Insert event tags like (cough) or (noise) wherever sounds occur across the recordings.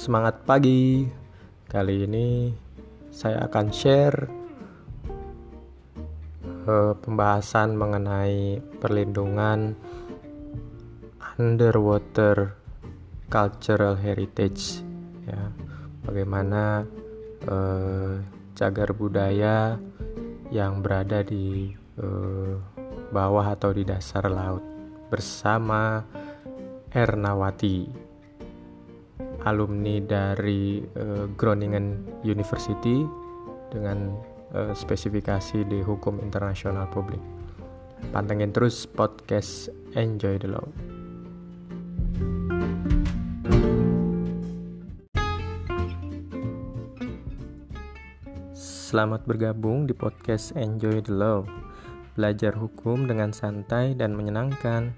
Semangat pagi. Kali ini saya akan share uh, pembahasan mengenai perlindungan underwater cultural heritage ya. Bagaimana uh, cagar budaya yang berada di uh, bawah atau di dasar laut bersama Ernawati alumni dari uh, Groningen University dengan uh, spesifikasi di hukum internasional publik. Pantengin terus podcast Enjoy the Law. Selamat bergabung di podcast Enjoy the Law. Belajar hukum dengan santai dan menyenangkan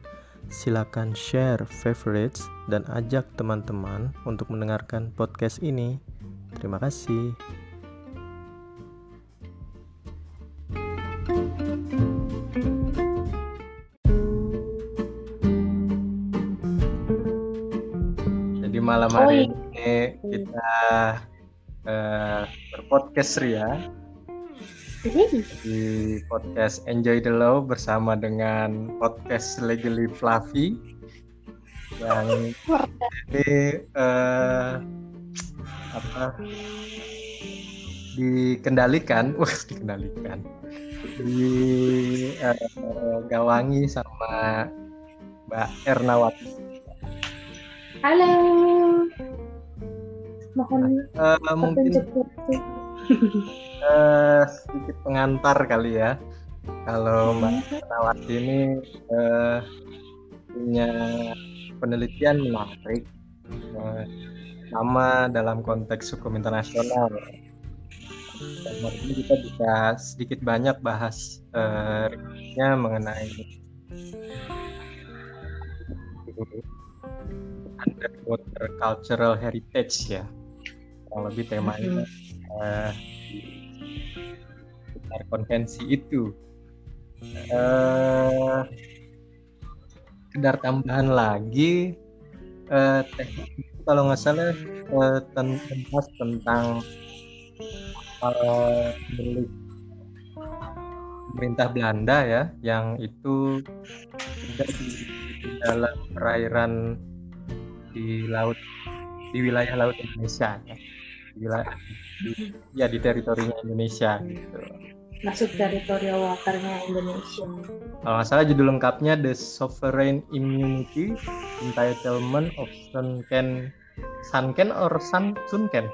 Silakan share favorites dan ajak teman-teman untuk mendengarkan podcast ini. Terima kasih. Jadi malam hari ini kita uh, berpodcast ya di podcast Enjoy the Law bersama dengan podcast Legally Fluffy yang ini uh, apa dikendalikan, (laughs) wah dikendalikan, di uh, gawangi sama Mbak Ernawati. Halo. Mohon uh, mungkin uh, (laughs) sedikit pengantar kali ya. Kalau Mbak Nawati ini uh, punya penelitian menarik, uh, sama dalam konteks hukum internasional. Dan hari ini kita bisa sedikit banyak bahas uh, mengenai underwater cultural heritage ya. Kurang lebih temanya uh, sekitar konvensi itu. Uh, sekedar tambahan lagi, uh, kalau nggak salah uh, tentang uh, milik pemerintah Belanda ya, yang itu tidak di, di dalam perairan di laut di wilayah laut Indonesia ya. di wilayah di, ya di teritorinya Indonesia gitu masuk teritorial waternya Indonesia. Kalau nggak salah judul lengkapnya The Sovereign Immunity Entitlement of Sunken Sunken or Sun Sunken?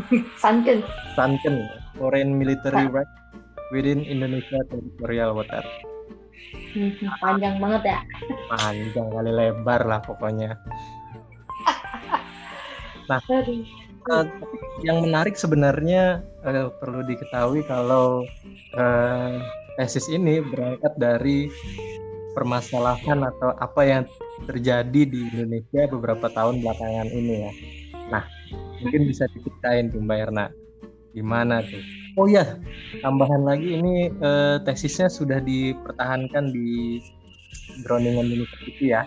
(laughs) Sunken. Sunken Foreign Military Right within Indonesia Territorial Water. Hmm, panjang banget ya. (laughs) Panjang kali lebar lah pokoknya. (laughs) Nah, uh, yang menarik sebenarnya uh, perlu diketahui kalau uh, tesis ini berangkat dari permasalahan atau apa yang terjadi di Indonesia beberapa tahun belakangan ini ya. Nah, mungkin bisa diceritain tuh Mbak Erna, gimana tuh? Oh ya, tambahan lagi ini uh, tesisnya sudah dipertahankan di Groningen University ya.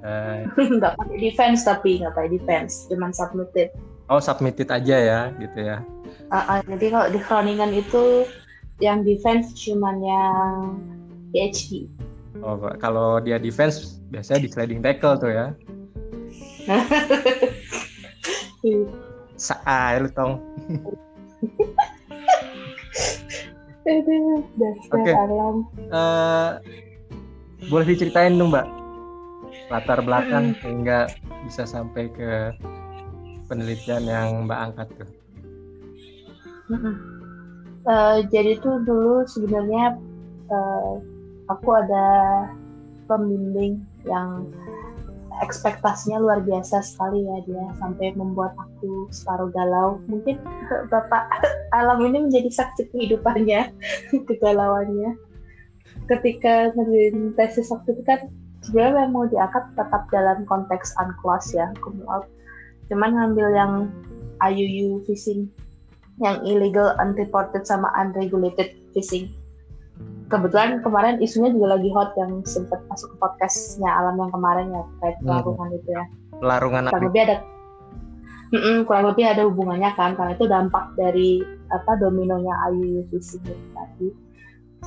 Uh, (laughs) nggak pakai defense tapi nggak pakai defense, cuman submitted. Oh submitted aja ya gitu ya. Uh, uh, jadi kalau di Groningen itu yang defense cuman yang PhD. Oh kalau dia defense biasanya di sliding tackle tuh ya. (laughs) Saai lu tong. Oke. Okay. Uh, boleh diceritain dong mbak latar belakang sehingga bisa sampai ke penelitian yang Mbak angkat tuh? Uh, jadi tuh dulu sebenarnya uh, aku ada pembimbing yang ekspektasinya luar biasa sekali ya dia sampai membuat aku separuh galau. Mungkin Bapak (laughs) alam ini menjadi saksi kehidupannya, (laughs) kegalauannya. Ketika ngerjain tesis waktu itu kan sebenarnya mau diangkat tetap dalam konteks unclosed ya, cum cuman ngambil yang IUU fishing yang illegal unreported sama unregulated fishing. Kebetulan kemarin isunya juga lagi hot yang sempat masuk ke podcastnya alam yang kemarin ya terkait hmm. pelarungan itu ya. Pelarungan kurang lebih ada Mm-mm, kurang lebih ada hubungannya kan karena itu dampak dari apa dominonya Ayu Susi tadi.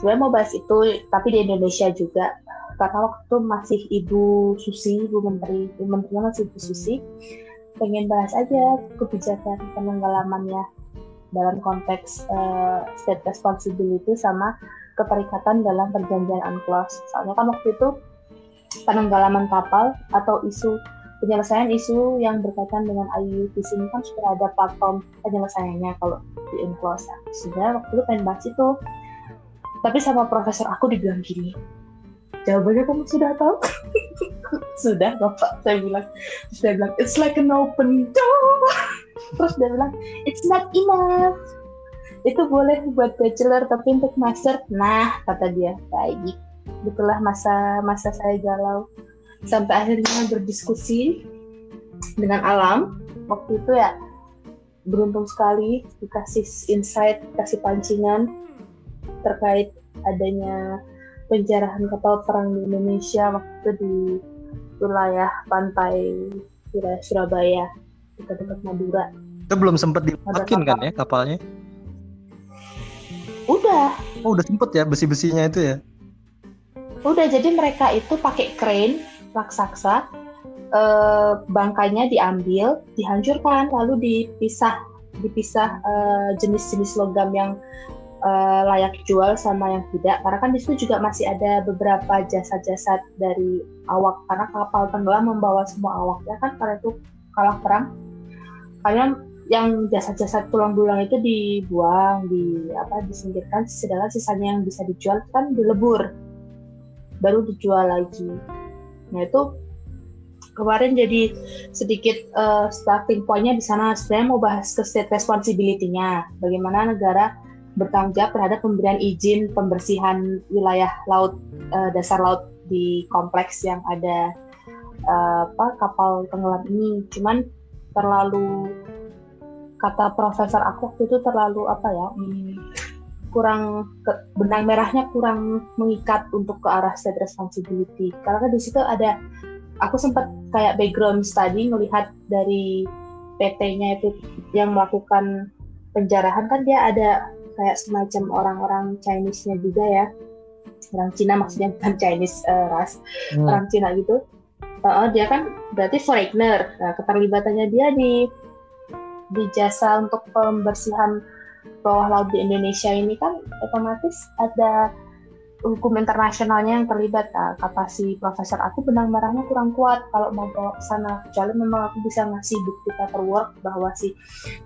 Sebenarnya mau bahas itu tapi di Indonesia juga. Karena waktu masih Ibu Susi, Ibu Menteri, Ibu Menterinya masih Ibu Susi, pengen bahas aja kebijakan penenggelamannya dalam konteks uh, state responsibility sama keterikatan dalam perjanjian UNCLOS. Soalnya kan waktu itu penenggelaman kapal atau isu penyelesaian isu yang berkaitan dengan IUU di kan sudah ada platform penyelesaiannya kalau di UNCLOS. Sebenarnya waktu itu pengen bahas itu, tapi sama profesor aku dibilang gini, jawabannya kamu sudah tahu? (laughs) sudah bapak, saya bilang, saya bilang it's like an open door. (laughs) Terus dia bilang it's not enough. Itu boleh buat bachelor tapi untuk master, nah kata dia baik. Itulah masa masa saya galau sampai akhirnya berdiskusi dengan alam waktu itu ya beruntung sekali dikasih insight kasih pancingan terkait adanya penjarahan kapal perang di Indonesia waktu itu di wilayah pantai wilayah Surabaya dekat-dekat Madura. Itu belum sempat dimakin kan ya kapalnya? Udah. Oh udah sempet ya besi-besinya itu ya? Udah jadi mereka itu pakai crane raksasa eh, bangkainya diambil dihancurkan lalu dipisah dipisah eh, jenis-jenis logam yang eh, layak jual sama yang tidak. Karena kan di situ juga masih ada beberapa jasad-jasad dari awak. Karena kapal tenggelam membawa semua awaknya kan? Karena itu kalah perang. Karena yang jasad-jasad tulang belulang itu dibuang di apa disingkirkan. Sedangkan sisanya yang bisa dijual kan dilebur baru dijual lagi. Nah itu kemarin jadi sedikit uh, starting pointnya di sana. Saya mau bahas ke state responsibility-nya. Bagaimana negara bertanggung jawab terhadap pemberian izin pembersihan wilayah laut uh, dasar laut di kompleks yang ada uh, apa kapal tenggelam ini. Cuman terlalu kata profesor aku waktu itu terlalu apa ya kurang ke, benang merahnya kurang mengikat untuk ke arah state responsibility. Karena di situ ada aku sempat kayak background study melihat dari PT-nya itu yang melakukan penjarahan kan dia ada kayak semacam orang-orang Chinese-nya juga ya. Orang Cina maksudnya bukan Chinese uh, ras. Hmm. orang Cina gitu. Uh, dia kan berarti foreigner. Nah, keterlibatannya dia di di jasa untuk pembersihan bawah laut di Indonesia ini kan otomatis ada hukum internasionalnya yang terlibat. Nah, kata si profesor aku benang merahnya kurang kuat. Kalau mau bawa ke sana kecuali memang aku bisa ngasih bukti paperwork bahwa si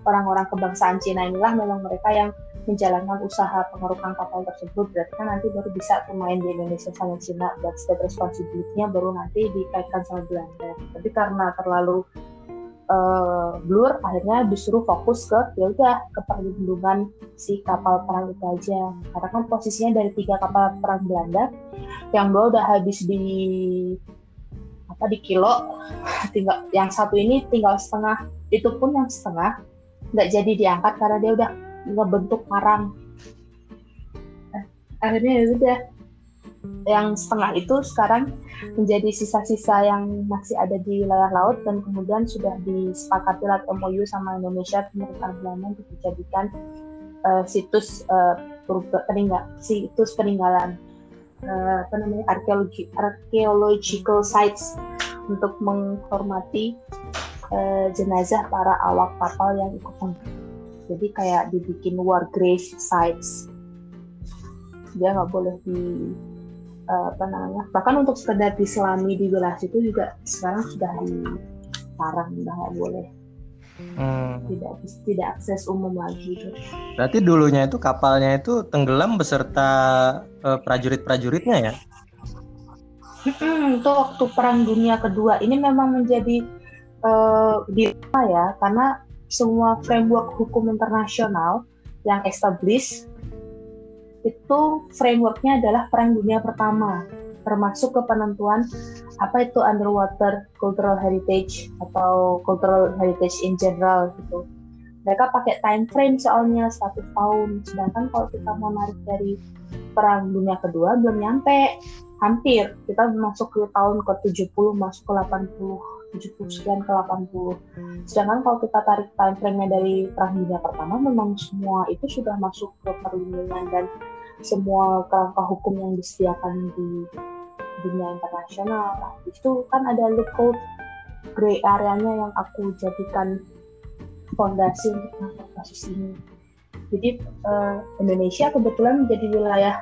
orang-orang kebangsaan Cina inilah memang mereka yang menjalankan usaha pengerukan kapal tersebut berarti kan nanti baru bisa pemain di Indonesia sama Cina. Dan state responsibility-nya baru nanti dikaitkan sama Belanda. Tapi karena terlalu uh, blur akhirnya disuruh fokus ke ya ke perlindungan si kapal perang itu aja. Karena kan posisinya dari tiga kapal perang Belanda yang dua udah habis di apa di kilo (laughs) tinggal yang satu ini tinggal setengah itu pun yang setengah nggak jadi diangkat karena dia udah ngebentuk parang. Eh, akhirnya ya udah yang setengah itu sekarang menjadi sisa-sisa yang masih ada di wilayah laut dan kemudian sudah disepakati lewat MOU sama Indonesia pemerintah Belanda untuk dijadikan uh, situs uh, peninggal, situs peninggalan uh, apa namanya arkeologi archaeological sites untuk menghormati uh, jenazah para awak kapal yang ikut jadi kayak dibikin war grave sites dia nggak boleh di uh, apa namanya bahkan untuk sekedar diselami di wilayah itu juga sekarang sudah dilarang udah nggak boleh hmm. tidak tidak akses umum lagi gitu. berarti dulunya itu kapalnya itu tenggelam beserta uh, prajurit-prajuritnya ya hmm, itu waktu perang dunia kedua ini memang menjadi uh, dilema ya karena semua framework hukum internasional yang established itu frameworknya adalah Perang Dunia Pertama, termasuk ke penentuan apa itu underwater cultural heritage atau cultural heritage in general gitu. Mereka pakai time frame soalnya satu tahun, sedangkan kalau kita mau narik dari Perang Dunia Kedua belum nyampe, hampir. Kita masuk ke tahun ke 70 masuk ke 80 70 sekian ke 80. Sedangkan kalau kita tarik time frame-nya dari Perang Pertama, memang semua itu sudah masuk ke perlindungan dan semua kerangka hukum yang disediakan di dunia internasional. Nah, itu kan ada loophole gray areanya yang aku jadikan fondasi untuk kasus ini. Jadi uh, Indonesia kebetulan menjadi wilayah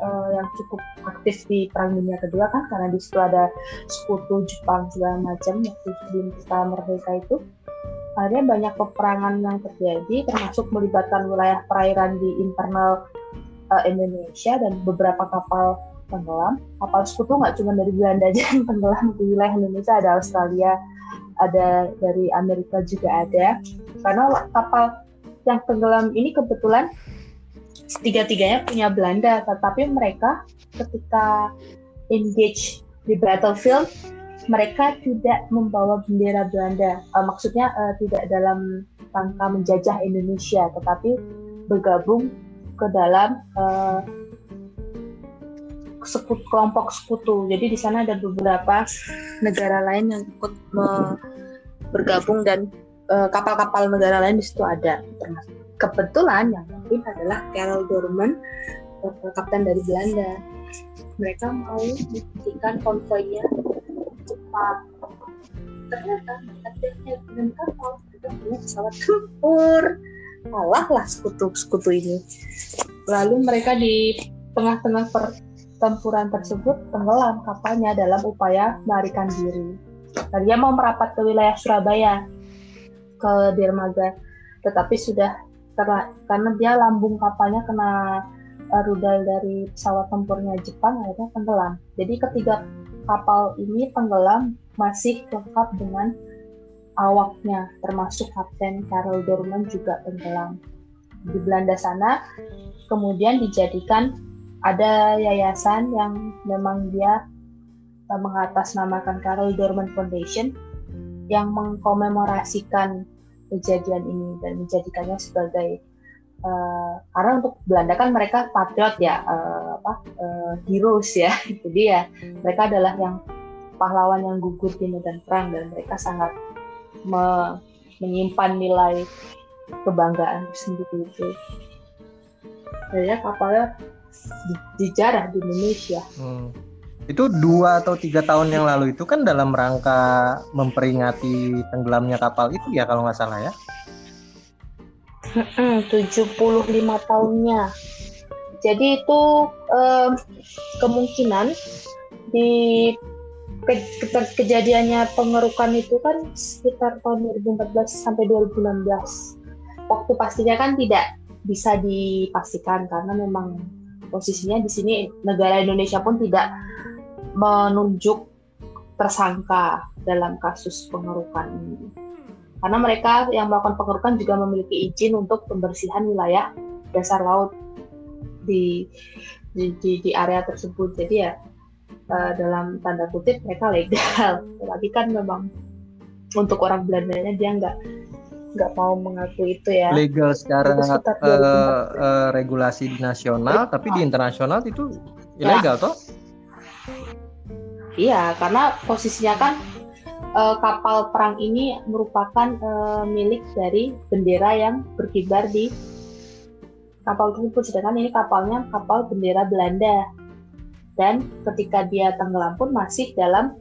uh, yang cukup aktif di Perang Dunia Kedua kan karena di situ ada sekutu Jepang segala macam waktu sebelum kita merdeka itu. Akhirnya banyak peperangan yang terjadi termasuk melibatkan wilayah perairan di internal uh, Indonesia dan beberapa kapal tenggelam. Kapal sekutu nggak cuma dari Belanda aja yang tenggelam di wilayah Indonesia ada Australia ada dari Amerika juga ada. Karena kapal yang tenggelam ini kebetulan tiga-tiganya punya Belanda, tetapi mereka ketika engage di battlefield mereka tidak membawa bendera Belanda. Uh, maksudnya uh, tidak dalam rangka menjajah Indonesia, tetapi bergabung ke dalam uh, sekut, kelompok sekutu. Jadi di sana ada beberapa negara lain yang ikut bergabung dan kapal-kapal uh, negara lain di situ ada termasuk kebetulan yang mungkin adalah Carol Dorman kapten dari Belanda. Mereka mau menghentikan konvoynya cepat ternyata akhirnya dengan kapal mereka punya pesawat tempur. Kalah lah sekutu-sekutu ini. Lalu mereka di tengah-tengah pertempuran tersebut tenggelam kapalnya dalam upaya melarikan diri. Dia mau merapat ke wilayah Surabaya ke dermaga. Tetapi sudah karena dia lambung kapalnya kena uh, rudal dari pesawat tempurnya Jepang akhirnya tenggelam. Jadi ketiga kapal ini tenggelam masih lengkap dengan awaknya termasuk Kapten Karel Dorman juga tenggelam. Di Belanda sana kemudian dijadikan ada yayasan yang memang dia uh, mengatasnamakan Karel Dorman Foundation yang mengkomemorasikan kejadian ini dan menjadikannya sebagai uh, karena untuk Belanda kan mereka patriot ya uh, apa uh, heroes ya. (laughs) Jadi ya mereka adalah yang pahlawan yang gugur di medan perang dan mereka sangat me menyimpan nilai kebanggaan sendiri itu. Ya kapalnya dijarah di Indonesia. Hmm itu dua atau tiga tahun yang lalu itu kan dalam rangka memperingati tenggelamnya kapal itu ya kalau nggak salah ya? 75 tahunnya. Jadi itu eh, kemungkinan di ke, ke, kejadiannya pengerukan itu kan sekitar tahun 2014 sampai 2016 waktu pastinya kan tidak bisa dipastikan karena memang posisinya di sini negara Indonesia pun tidak menunjuk tersangka dalam kasus pengerukan ini. Karena mereka yang melakukan pengerukan juga memiliki izin untuk pembersihan wilayah dasar laut di di, di, di area tersebut. Jadi ya uh, dalam tanda kutip mereka legal. Tapi kan memang untuk orang Belandanya dia nggak nggak mau mengaku itu ya. Legal secara uh, uh, regulasi nasional, tapi di internasional itu ilegal ya. toh? Iya, karena posisinya kan uh, kapal perang ini merupakan uh, milik dari bendera yang berkibar di kapal tersebut. Sedangkan ini kapalnya kapal bendera Belanda. Dan ketika dia tenggelam pun masih dalam,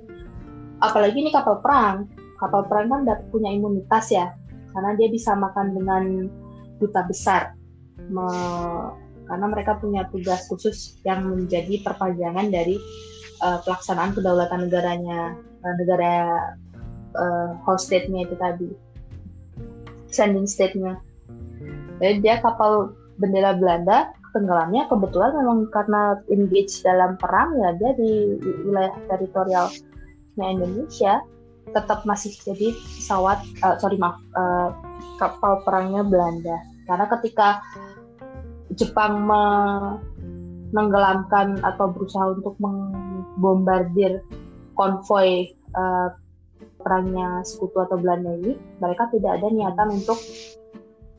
apalagi ini kapal perang. Kapal perang kan punya imunitas ya, karena dia bisa makan dengan duta besar. Me karena mereka punya tugas khusus yang menjadi perpanjangan dari uh, pelaksanaan kedaulatan negaranya uh, negara uh, host state-nya itu tadi. Sending state-nya. Jadi dia kapal bendera Belanda tenggelamnya kebetulan memang karena engage dalam perang ya dia di, wilayah teritorialnya Indonesia tetap masih jadi pesawat uh, sorry maaf uh, kapal perangnya Belanda. Karena ketika Jepang menenggelamkan atau berusaha untuk membombardir konvoy uh, perangnya sekutu atau Belanda ini, mereka tidak ada niatan untuk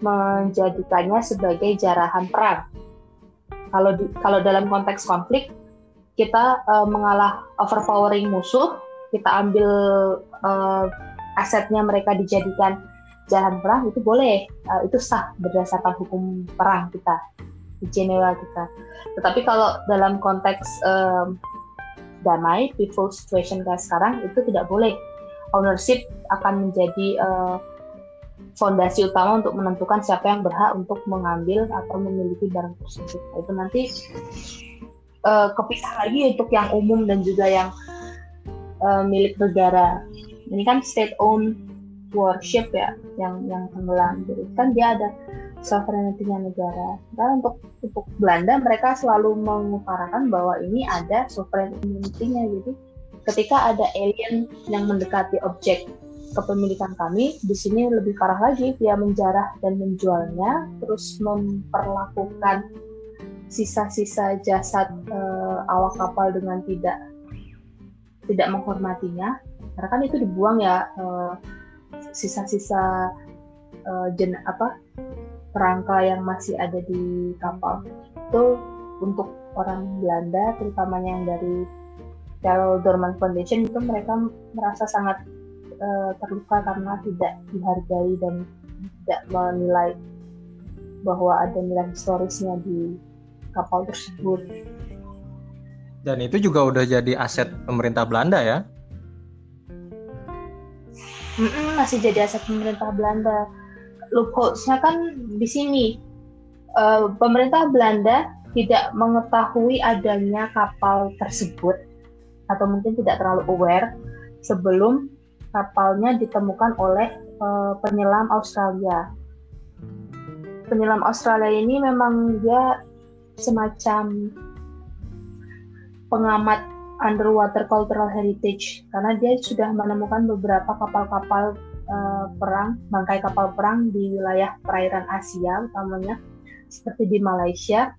menjadikannya sebagai jarahan perang. Kalau di, kalau dalam konteks konflik kita uh, mengalah overpowering musuh kita ambil uh, asetnya mereka dijadikan jalan perang itu boleh uh, itu sah berdasarkan hukum perang kita di Jenewa kita. Tetapi kalau dalam konteks um, damai peaceful situation kayak sekarang itu tidak boleh. Ownership akan menjadi uh, fondasi utama untuk menentukan siapa yang berhak untuk mengambil atau memiliki barang tersebut. Itu nanti uh, kepisah lagi untuk yang umum dan juga yang uh, milik negara. Ini kan state owned warship ya yang yang tenggelam jadi kan dia ada sovereignty-nya negara. Dan untuk untuk Belanda mereka selalu mengutarakan bahwa ini ada sovereignty-nya. Jadi ketika ada alien yang mendekati objek kepemilikan kami di sini lebih parah lagi dia menjarah dan menjualnya terus memperlakukan sisa-sisa jasad uh, awak kapal dengan tidak tidak menghormatinya. Karena kan itu dibuang ya uh, sisa-sisa uh, jen apa kerangka yang masih ada di kapal itu untuk orang Belanda terutamanya yang dari Carol Dorman Foundation itu mereka merasa sangat uh, terluka karena tidak dihargai dan tidak menilai bahwa ada nilai historisnya di kapal tersebut. Dan itu juga udah jadi aset pemerintah Belanda ya? Mm-mm, masih jadi aset pemerintah Belanda. Loopholes-nya kan di sini. Uh, pemerintah Belanda tidak mengetahui adanya kapal tersebut atau mungkin tidak terlalu aware sebelum kapalnya ditemukan oleh uh, penyelam Australia. Penyelam Australia ini memang dia semacam pengamat underwater cultural heritage karena dia sudah menemukan beberapa kapal-kapal uh, perang, bangkai kapal perang di wilayah perairan Asia utamanya seperti di Malaysia.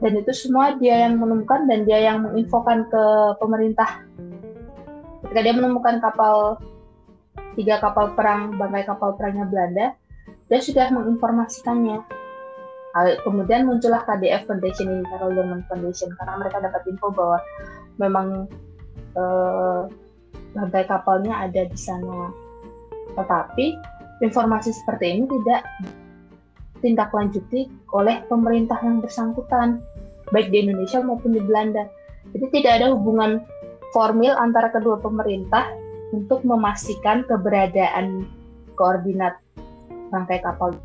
Dan itu semua dia yang menemukan dan dia yang menginfokan ke pemerintah. Ketika dia menemukan kapal tiga kapal perang, bangkai kapal perangnya Belanda, dia sudah menginformasikannya. Kemudian muncullah KDF Foundation ini, Carol Foundation, karena mereka dapat info bahwa memang eh, bangkai kapalnya ada di sana. Tetapi informasi seperti ini tidak tindak lanjuti oleh pemerintah yang bersangkutan, baik di Indonesia maupun di Belanda. Jadi tidak ada hubungan formil antara kedua pemerintah untuk memastikan keberadaan koordinat bangkai kapal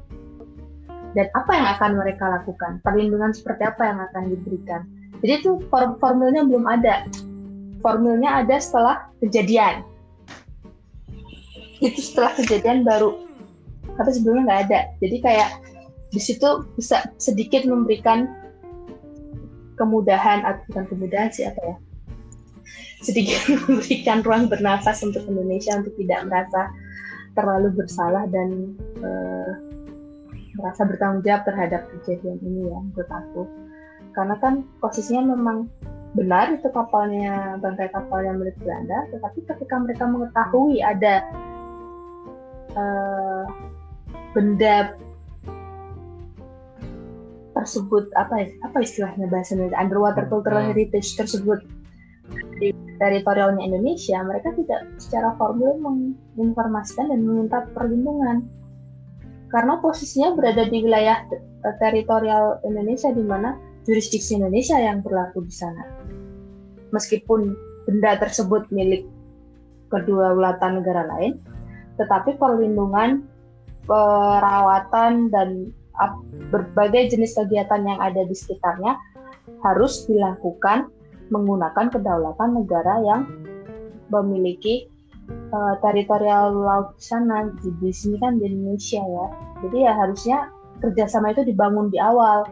dan apa yang akan mereka lakukan, perlindungan seperti apa yang akan diberikan. Jadi itu form formilnya belum ada. Formilnya ada setelah kejadian. Itu setelah kejadian baru. Tapi sebelumnya nggak ada. Jadi kayak di situ bisa sedikit memberikan kemudahan atau bukan kemudahan sih apa ya sedikit (laughs) memberikan ruang bernafas untuk Indonesia untuk tidak merasa terlalu bersalah dan uh, merasa bertanggung jawab terhadap kejadian ini ya menurut aku karena kan posisinya memang benar itu kapalnya bangkai kapal yang milik Belanda, tetapi ketika mereka mengetahui ada uh, benda tersebut apa apa istilahnya bahasa Indonesia underwater cultural hmm. heritage tersebut di teritorialnya Indonesia, mereka tidak secara formal menginformasikan dan meminta perlindungan karena posisinya berada di wilayah teritorial Indonesia di mana jurisdiksi Indonesia yang berlaku di sana. Meskipun benda tersebut milik kedua ulatan negara lain, tetapi perlindungan, perawatan, dan berbagai jenis kegiatan yang ada di sekitarnya harus dilakukan menggunakan kedaulatan negara yang memiliki uh, teritorial laut sana. Di sini kan di Indonesia ya. Jadi ya harusnya kerjasama itu dibangun di awal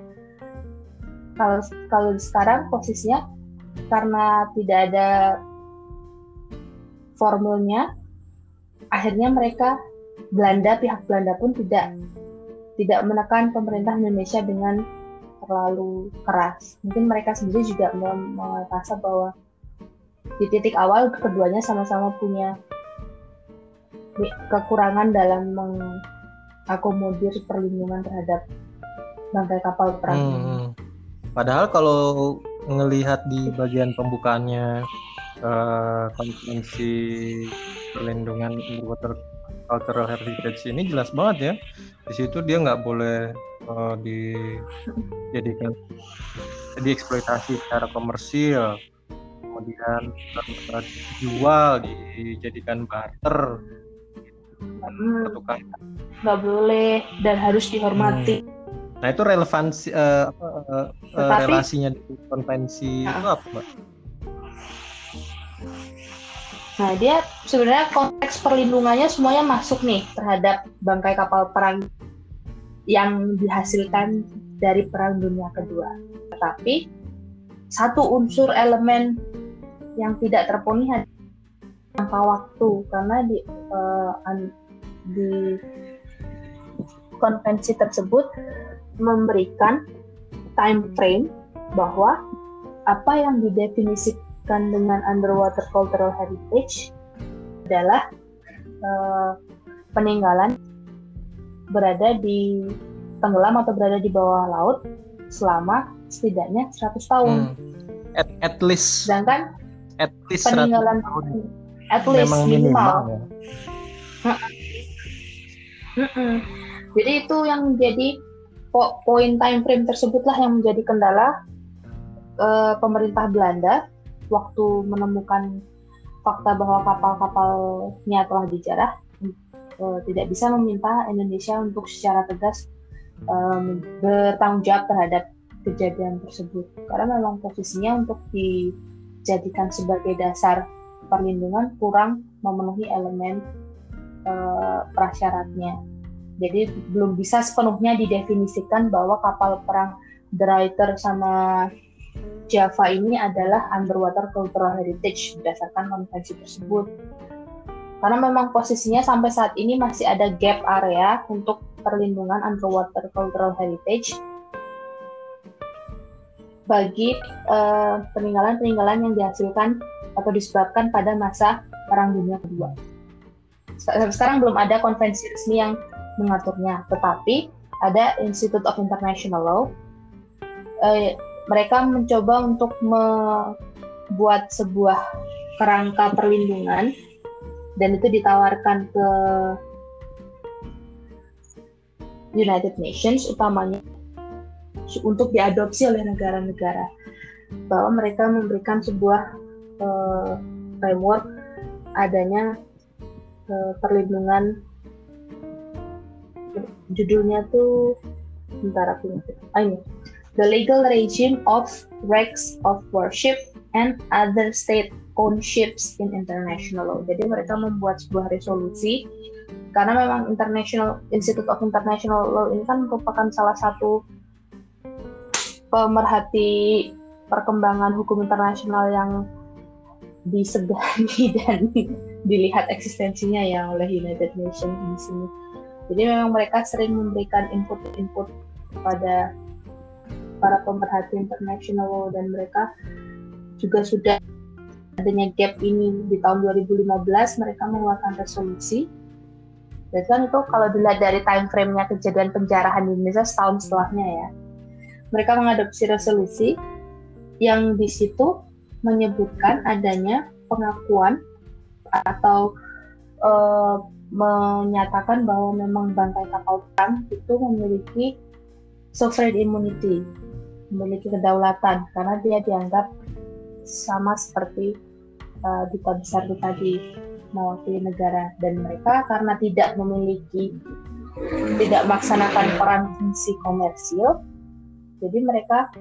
kalau kalau sekarang posisinya karena tidak ada formulnya akhirnya mereka Belanda pihak Belanda pun tidak tidak menekan pemerintah Indonesia dengan terlalu keras mungkin mereka sendiri juga merasa bahwa di titik awal keduanya sama-sama punya kekurangan dalam mengakomodir perlindungan terhadap bangkai kapal perang. Hmm. Padahal kalau ngelihat di bagian pembukaannya uh, konvensi perlindungan underwater cultural heritage ini jelas banget ya. Di situ dia nggak boleh uh, dijadikan dieksploitasi secara komersil. Kemudian uh, dijual dijadikan barter. Hmm. nggak boleh dan harus dihormati. Hmm. Nah itu relevansi uh, uh, Tetapi, relasinya di konvensi nah. itu apa, Mbak? Nah, dia sebenarnya konteks perlindungannya semuanya masuk nih terhadap bangkai kapal perang yang dihasilkan dari Perang Dunia Kedua. Tetapi satu unsur elemen yang tidak terpenuhi jangka waktu karena di uh, di konvensi tersebut memberikan time frame bahwa apa yang didefinisikan dengan underwater cultural heritage adalah uh, peninggalan berada di tenggelam atau berada di bawah laut selama setidaknya 100 tahun. Hmm. At, at least. Sedangkan at least peninggalan tahun. at least Memang minimal. minimal ya. Jadi itu yang menjadi po poin time frame tersebutlah yang menjadi kendala uh, pemerintah Belanda waktu menemukan fakta bahwa kapal-kapalnya telah dijarah uh, tidak bisa meminta Indonesia untuk secara tegas um, bertanggung jawab terhadap kejadian tersebut. Karena memang posisinya untuk dijadikan sebagai dasar perlindungan kurang memenuhi elemen uh, prasyaratnya jadi belum bisa sepenuhnya didefinisikan bahwa kapal perang The sama Java ini adalah underwater cultural heritage berdasarkan konvensi tersebut. Karena memang posisinya sampai saat ini masih ada gap area untuk perlindungan underwater cultural heritage bagi eh, peninggalan-peninggalan yang dihasilkan atau disebabkan pada masa Perang Dunia Kedua. Sekarang belum ada konvensi resmi yang mengaturnya, tetapi ada Institute of International Law eh, mereka mencoba untuk membuat sebuah kerangka perlindungan dan itu ditawarkan ke United Nations utamanya untuk diadopsi oleh negara-negara. Bahwa mereka memberikan sebuah uh, framework adanya uh, perlindungan judulnya tuh bentar aku ah, ini the legal regime of wrecks of warship and other state-owned ships in international law. Jadi mereka membuat sebuah resolusi karena memang International Institute of International Law ini kan merupakan salah satu pemerhati perkembangan hukum internasional yang disegani (laughs) dan dilihat eksistensinya ya oleh United Nations di sini. Jadi memang mereka sering memberikan input-input kepada para pemerhati international law dan mereka juga sudah adanya gap ini di tahun 2015 mereka mengeluarkan resolusi. Dan kan itu kalau dilihat dari time frame-nya kejadian penjarahan di Indonesia setahun setelahnya ya mereka mengadopsi resolusi yang di situ menyebutkan adanya pengakuan atau uh, menyatakan bahwa memang bangkai kapal perang itu memiliki sovereign immunity memiliki kedaulatan karena dia dianggap sama seperti uh, duta besar itu tadi mewakili negara. Dan mereka karena tidak memiliki tidak melaksanakan peran fungsi komersil jadi mereka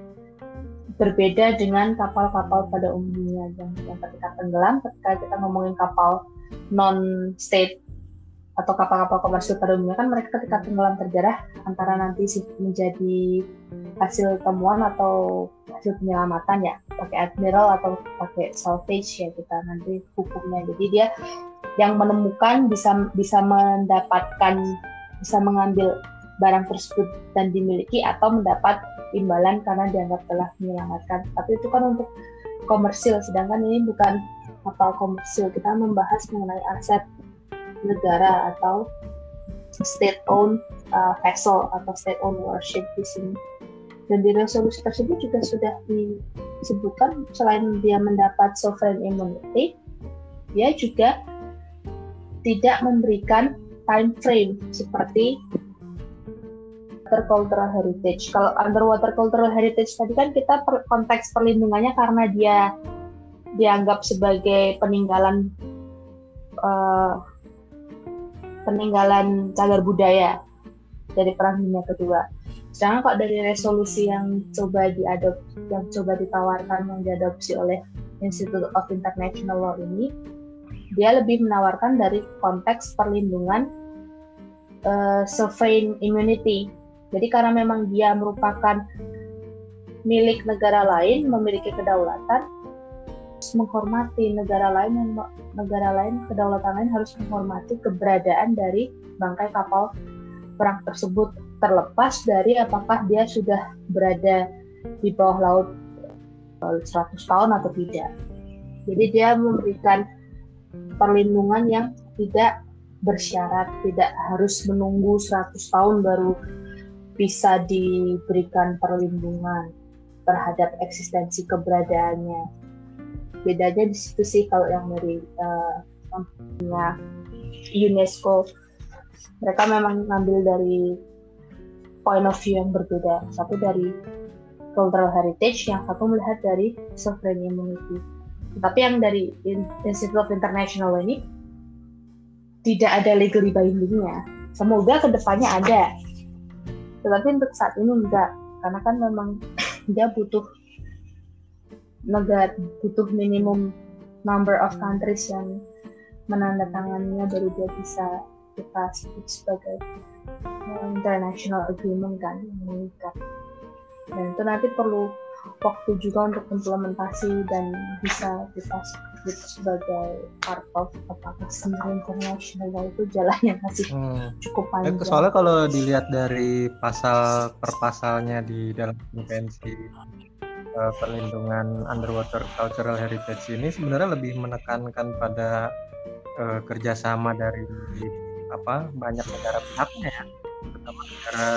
berbeda dengan kapal-kapal pada umumnya. Yang, yang ketika tenggelam ketika kita ngomongin kapal non state atau kapal-kapal komersil pada umumnya kan mereka ketika tenggelam terjarah antara nanti menjadi hasil temuan atau hasil penyelamatan ya pakai admiral atau pakai salvage ya kita nanti hukumnya. Jadi dia yang menemukan bisa bisa mendapatkan bisa mengambil barang tersebut dan dimiliki atau mendapat imbalan karena dianggap telah menyelamatkan. Tapi itu kan untuk komersil sedangkan ini bukan kapal komersil. Kita membahas mengenai aset negara atau state owned uh, vessel atau state owned warship di sini. Dan di resolusi tersebut juga sudah disebutkan selain dia mendapat sovereign immunity, dia juga tidak memberikan time frame seperti cultural heritage. Kalau underwater cultural heritage tadi kan kita per, konteks perlindungannya karena dia dianggap sebagai peninggalan uh, peninggalan cagar budaya dari Perang Dunia Kedua. Sedangkan kok dari resolusi yang coba diadop, yang coba ditawarkan yang diadopsi oleh Institute of International Law ini, dia lebih menawarkan dari konteks perlindungan uh, sovereign immunity jadi karena memang dia merupakan milik negara lain, memiliki kedaulatan, menghormati negara lain yang negara lain kedaulatan lain harus menghormati keberadaan dari bangkai kapal perang tersebut terlepas dari apakah dia sudah berada di bawah laut 100 eh, tahun atau tidak. Jadi dia memberikan perlindungan yang tidak bersyarat, tidak harus menunggu 100 tahun baru bisa diberikan perlindungan terhadap eksistensi keberadaannya. Bedanya di situ sih kalau yang dari uh, UNESCO, mereka memang ngambil dari point of view yang berbeda. Satu dari cultural heritage, yang satu melihat dari sovereign immunity. Tapi yang dari Institute of International ini tidak ada legally bindingnya. Semoga ke depannya ada, tetapi untuk saat ini enggak karena kan memang dia butuh negara butuh minimum number of countries yang menandatangannya baru dia bisa kita sebut sebagai uh, international agreement kan yang mengikat dan itu nanti perlu waktu juga untuk implementasi dan bisa kita sebut sebagai part of apakah sebenarnya internasional itu jalannya masih hmm. cukup eh, panjang. Soalnya kalau dilihat dari pasal per pasalnya di dalam konvensi uh, perlindungan underwater cultural heritage ini sebenarnya lebih menekankan pada uh, kerjasama dari apa banyak negara pihaknya ya, terutama negara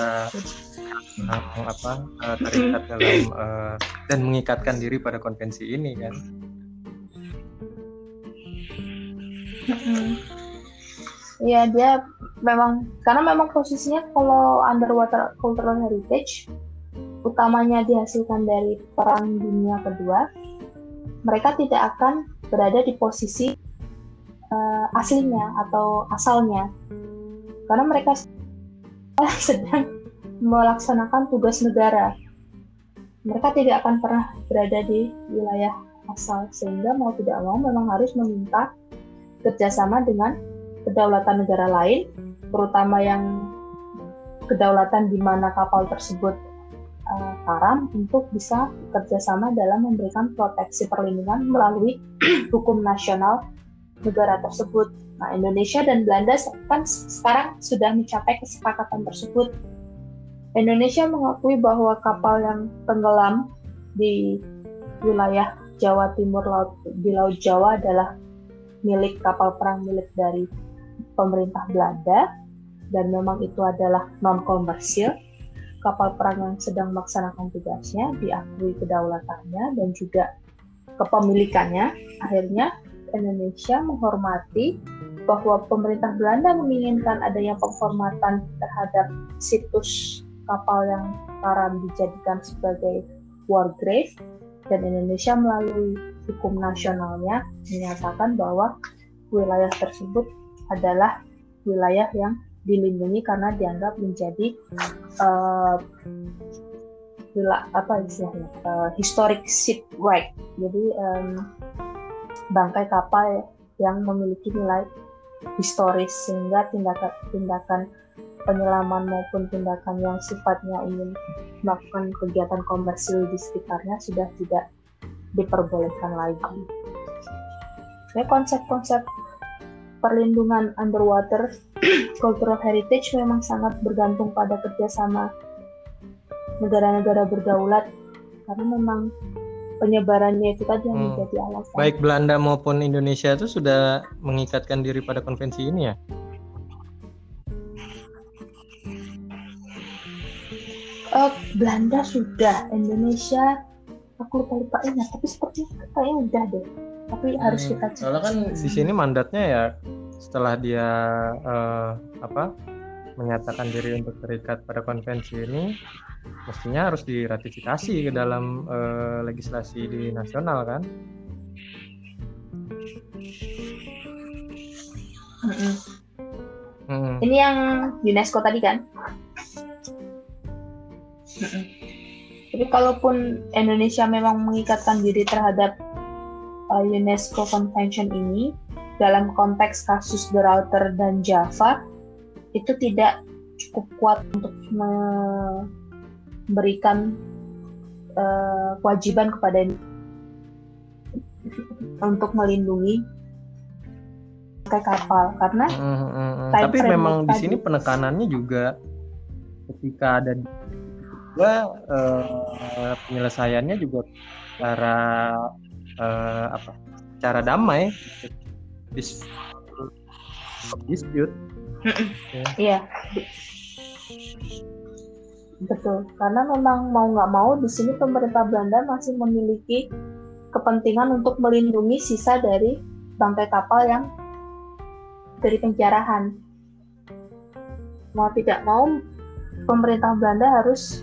yang apa uh, terikat dalam uh, dan mengikatkan diri pada konvensi ini kan. Iya dia memang karena memang posisinya kalau underwater cultural heritage utamanya dihasilkan dari perang dunia kedua mereka tidak akan berada di posisi uh, aslinya atau asalnya. Karena mereka (laughs) sedang melaksanakan tugas negara. Mereka tidak akan pernah berada di wilayah asal sehingga mau tidak mau memang harus meminta kerjasama dengan kedaulatan negara lain, terutama yang kedaulatan di mana kapal tersebut karam untuk bisa kerjasama dalam memberikan proteksi perlindungan melalui (clears throat) hukum nasional negara tersebut. Nah, Indonesia dan Belanda kan sekarang sudah mencapai kesepakatan tersebut. Indonesia mengakui bahwa kapal yang tenggelam di wilayah Jawa Timur laut di Laut Jawa adalah milik kapal perang milik dari pemerintah Belanda dan memang itu adalah non komersil kapal perang yang sedang melaksanakan tugasnya diakui kedaulatannya dan juga kepemilikannya. Akhirnya Indonesia menghormati bahwa pemerintah Belanda menginginkan adanya penghormatan terhadap situs kapal yang karam dijadikan sebagai war grave. Dan Indonesia melalui hukum nasionalnya menyatakan bahwa wilayah tersebut adalah wilayah yang dilindungi karena dianggap menjadi uh, apa istilahnya uh, historic shipwreck jadi um, bangkai kapal yang memiliki nilai historis sehingga tindakan tindakan penyelaman maupun tindakan yang sifatnya ingin melakukan kegiatan komersil di sekitarnya sudah tidak diperbolehkan lagi. Ya konsep-konsep perlindungan underwater (clears throat) cultural heritage memang sangat bergantung pada kerjasama negara-negara berdaulat karena memang penyebarannya itu tadi yang hmm. menjadi alasan. Baik Belanda maupun Indonesia itu sudah mengikatkan diri pada konvensi ini ya? uh, Belanda sudah Indonesia aku lupa lupa ingat tapi sepertinya kayaknya udah deh tapi hmm, harus kita cek soalnya kan di sini mandatnya ya setelah dia uh, apa menyatakan diri untuk terikat pada konvensi ini mestinya harus diratifikasi ke dalam uh, legislasi di nasional kan mm -mm. Mm. ini yang UNESCO tadi kan mm -mm. Jadi kalaupun Indonesia memang mengikatkan diri terhadap uh, UNESCO Convention ini dalam konteks kasus The Router dan Java itu tidak cukup kuat untuk memberikan uh, kewajiban kepada untuk melindungi kapal karena mm, mm, mm. tapi memang di sini penekanannya juga ketika ada juga uh, penyelesaiannya juga cara uh, apa cara damai. Dis dispute. Iya. Betul. Karena memang mau nggak mau di sini pemerintah Belanda masih memiliki kepentingan untuk melindungi sisa dari bangkai kapal yang dari penjarahan. Mau tidak mau pemerintah Belanda harus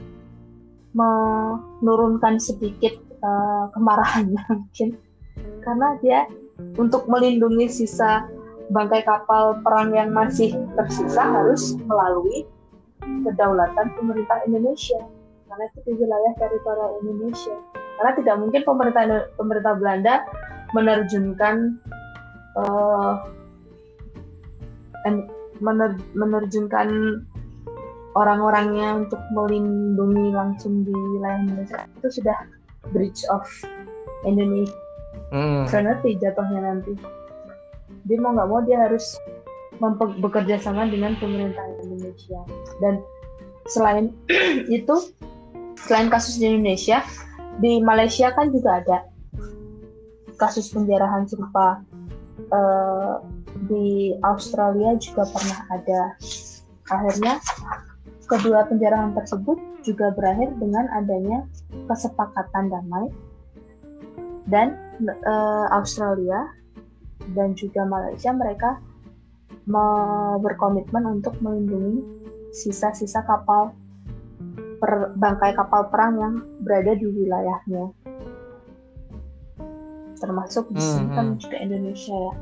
menurunkan sedikit uh, kemarahannya (laughs) mungkin. Karena dia untuk melindungi sisa bangkai kapal perang yang masih tersisa harus melalui kedaulatan pemerintah Indonesia. Karena itu di wilayah teritorial Indonesia. Karena tidak mungkin pemerintah pemerintah Belanda menerjunkan uh, menerjunkan orang-orangnya untuk melindungi langsung di wilayah Indonesia itu sudah breach of Indonesia. Hmm. nanti jatuhnya nanti. Dia mau nggak mau dia harus bekerja sama dengan pemerintah Indonesia. Dan selain (clears throat) itu selain kasus di Indonesia di Malaysia kan juga ada kasus penjarahan serupa. Uh, di Australia juga pernah ada. Akhirnya Kedua penjarahan tersebut juga berakhir dengan adanya kesepakatan damai dan e, Australia dan juga Malaysia mereka berkomitmen untuk melindungi sisa-sisa kapal per, bangkai kapal perang yang berada di wilayahnya termasuk di sini kan hmm, hmm. juga Indonesia ya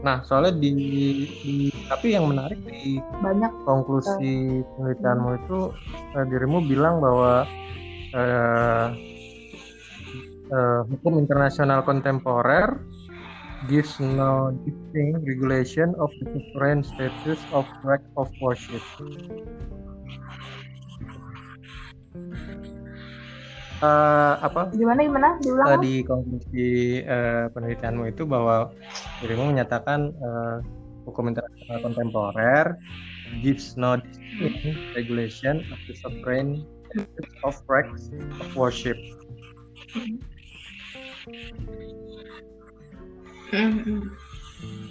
Nah, soalnya di, di tapi yang menarik di banyak. konklusi uh, penelitianmu itu uh, dirimu bilang bahwa uh, uh, hukum internasional kontemporer gives no distinct regulation of the sovereign status of right of worship. Uh, apa? Gimana gimana? Diulang uh, di konklusi uh, penelitianmu itu bahwa dirimu menyatakan uh, hukum internasional kontemporer gives no regulation of the sovereign of practice of worship.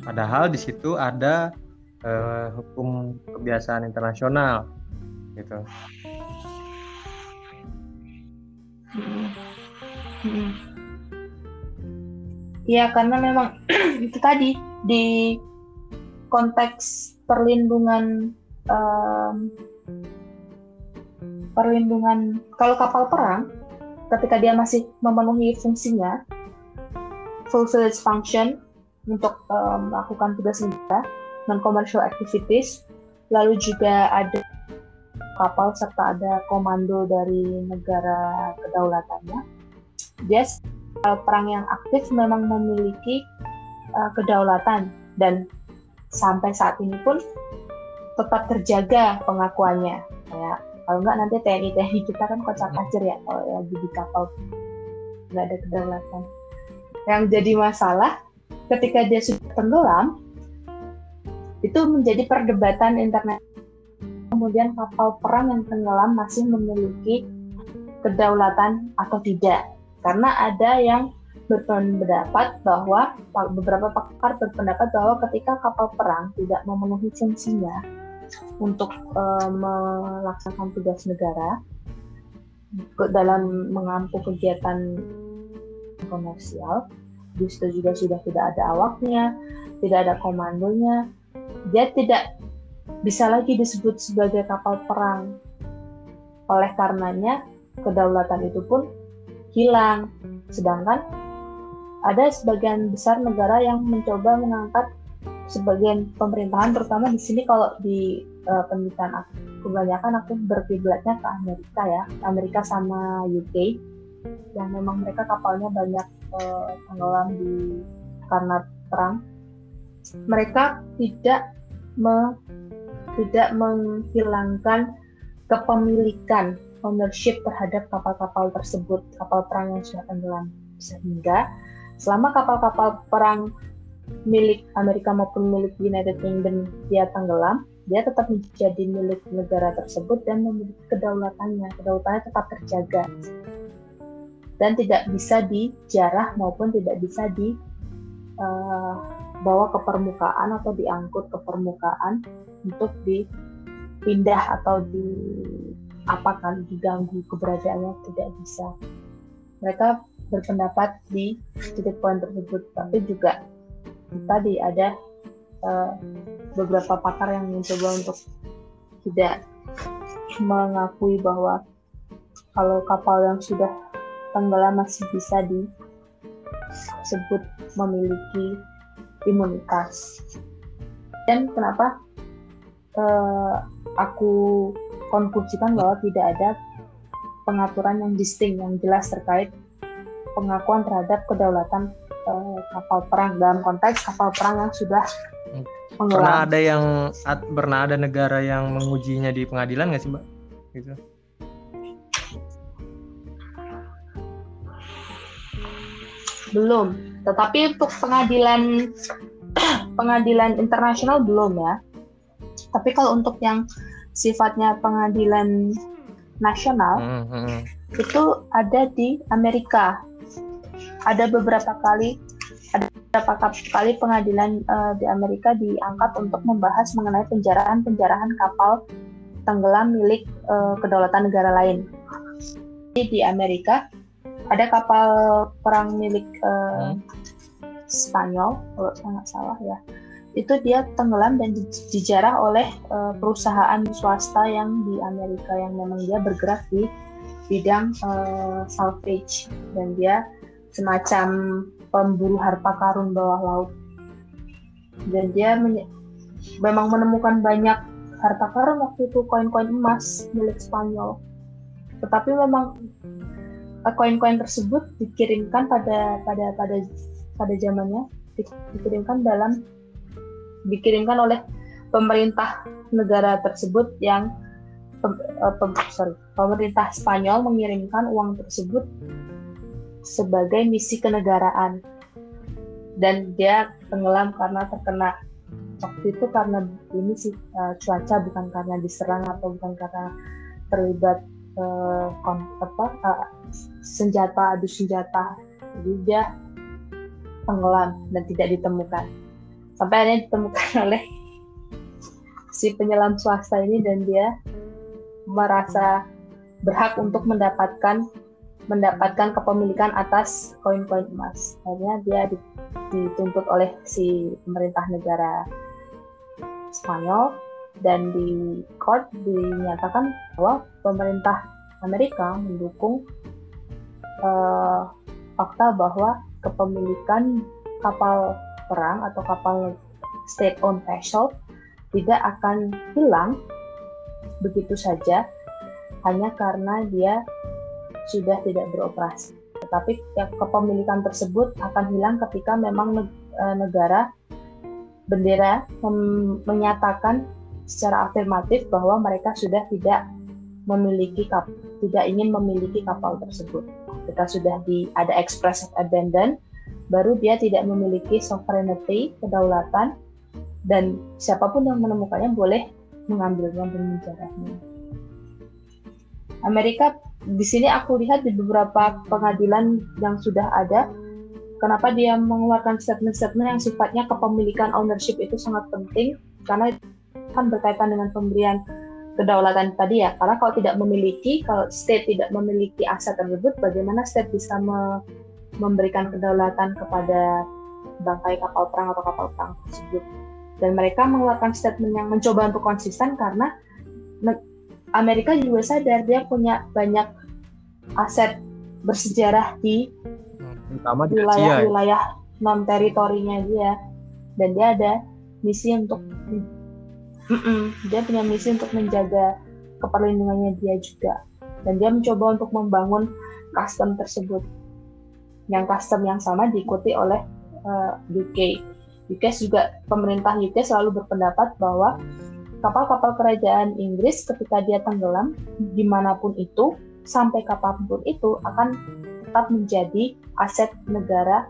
Padahal di situ ada uh, hukum kebiasaan internasional, gitu. Iya karena memang (clears throat) itu tadi di konteks perlindungan um, perlindungan kalau kapal perang ketika dia masih memenuhi fungsinya fulfill its function untuk um, melakukan tugas negara non commercial activities lalu juga ada kapal serta ada komando dari negara kedaulatannya. Uh, perang yang aktif memang memiliki uh, kedaulatan dan sampai saat ini pun tetap terjaga pengakuannya. Kayak kalau nggak nanti TNI TNI kita kan kocak kacir ya kalau lagi di kapal nggak ada kedaulatan. Yang jadi masalah ketika dia sudah tenggelam itu menjadi perdebatan internet kemudian kapal perang yang tenggelam masih memiliki kedaulatan atau tidak. Karena ada yang berpendapat bahwa beberapa pakar berpendapat bahwa ketika kapal perang tidak memenuhi fungsinya, untuk uh, melaksanakan tugas negara dalam mengampu kegiatan komersial. Situ juga sudah tidak ada awaknya, tidak ada komandonya. Dia tidak bisa lagi disebut sebagai kapal perang. Oleh karenanya, kedaulatan itu pun hilang. Sedangkan ada sebagian besar negara yang mencoba mengangkat sebagian pemerintahan terutama di sini kalau di uh, pendidikan aku kebanyakan aku berkiblatnya ke Amerika ya Amerika sama UK yang memang mereka kapalnya banyak uh, tenggelam di karena perang mereka tidak me, tidak menghilangkan kepemilikan ownership terhadap kapal-kapal tersebut kapal perang yang sudah tenggelam sehingga selama kapal-kapal perang milik Amerika maupun milik United Kingdom dia tenggelam, dia tetap menjadi milik negara tersebut dan memiliki kedaulatannya. Kedaulatannya tetap terjaga dan tidak bisa dijarah maupun tidak bisa dibawa uh, ke permukaan atau diangkut ke permukaan untuk dipindah atau di apa kan diganggu keberadaannya tidak bisa. Mereka berpendapat di titik poin tersebut, tapi juga tadi ada uh, beberapa pakar yang mencoba untuk tidak mengakui bahwa kalau kapal yang sudah tenggelam masih bisa disebut memiliki imunitas. Dan kenapa uh, aku konklusikan bahwa tidak ada pengaturan yang distinct yang jelas terkait pengakuan terhadap kedaulatan uh, kapal perang dalam konteks kapal perang yang sudah menggelam. Pernah ada yang pernah ada negara yang mengujinya di pengadilan nggak sih mbak? Gitu. Belum. Tetapi untuk pengadilan (clears throat) pengadilan internasional belum ya. Tapi kalau untuk yang sifatnya pengadilan nasional hmm, hmm. itu ada di Amerika ada beberapa kali ada beberapa kali pengadilan uh, di Amerika diangkat untuk membahas mengenai penjarahan-penjarahan kapal tenggelam milik uh, kedaulatan negara lain. Di Amerika ada kapal perang milik uh, hmm. Spanyol, kalau saya nggak salah ya. Itu dia tenggelam dan dijarah oleh uh, perusahaan swasta yang di Amerika yang memang dia bergerak di bidang uh, salvage. Dan dia semacam pemburu harta karun bawah laut. Dan dia memang menemukan banyak harta karun waktu itu koin-koin emas milik Spanyol. Tetapi memang eh, koin-koin tersebut dikirimkan pada pada pada pada zamannya dikirimkan dalam dikirimkan oleh pemerintah negara tersebut yang pem, uh, pem, sorry, pemerintah Spanyol mengirimkan uang tersebut sebagai misi kenegaraan. Dan dia tenggelam karena terkena waktu itu karena ini sih uh, cuaca bukan karena diserang atau bukan karena terlibat uh, apa uh, senjata adu senjata. Jadi dia tenggelam dan tidak ditemukan sampai akhirnya ditemukan (laughs) oleh si penyelam swasta ini dan dia merasa berhak untuk mendapatkan mendapatkan kepemilikan atas koin-koin emas. Akhirnya dia dituntut oleh si pemerintah negara Spanyol dan di court dinyatakan bahwa pemerintah Amerika mendukung uh, fakta bahwa kepemilikan kapal perang atau kapal state-owned vessel tidak akan hilang begitu saja hanya karena dia sudah tidak beroperasi. Tetapi kepemilikan tersebut akan hilang ketika memang e, negara bendera menyatakan secara afirmatif bahwa mereka sudah tidak memiliki kap tidak ingin memiliki kapal tersebut. Ketika sudah di ada express of abandon, baru dia tidak memiliki sovereignty, kedaulatan, dan siapa pun yang menemukannya boleh mengambilnya dan menjarahnya. Amerika di sini aku lihat di beberapa pengadilan yang sudah ada kenapa dia mengeluarkan statement-statement yang sifatnya kepemilikan ownership itu sangat penting karena kan berkaitan dengan pemberian kedaulatan tadi ya karena kalau tidak memiliki kalau state tidak memiliki aset tersebut bagaimana state bisa memberikan kedaulatan kepada bangkai kapal perang atau kapal perang tersebut. Dan mereka mengeluarkan statement yang mencoba untuk konsisten karena Amerika juga sadar dia punya banyak aset bersejarah di di wilayah-wilayah non teritorinya dia. Dan dia ada misi untuk dia punya misi untuk menjaga keperlindungannya dia juga. Dan dia mencoba untuk membangun custom tersebut yang custom yang sama diikuti oleh uh, eh, UK UK juga pemerintah UK selalu berpendapat bahwa kapal-kapal kerajaan Inggris ketika dia tenggelam di mana pun itu sampai kapan pun itu akan tetap menjadi aset negara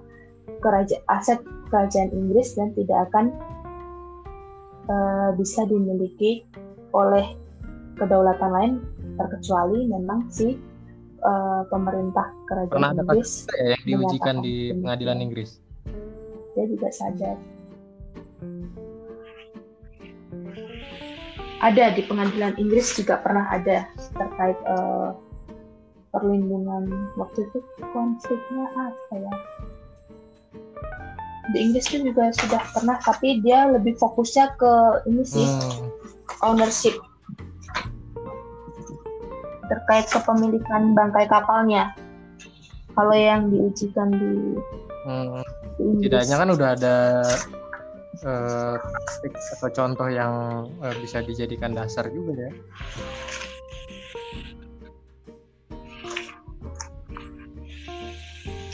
kerajaan aset kerajaan Inggris dan tidak akan uh, bisa dimiliki oleh kedaulatan lain terkecuali memang si uh, pemerintah kerajaan Pernah Inggris ada ya yang diujikan di pengadilan Inggris. Dia juga sadar. Ada di pengadilan Inggris juga pernah ada terkait uh, perlindungan waktu itu konfliknya apa ya? di Inggris pun juga sudah pernah tapi dia lebih fokusnya ke ini sih hmm. ownership terkait kepemilikan bangkai kapalnya kalau yang diujikan di, hmm. di tidaknya kan udah ada uh, atau contoh yang uh, bisa dijadikan dasar juga ya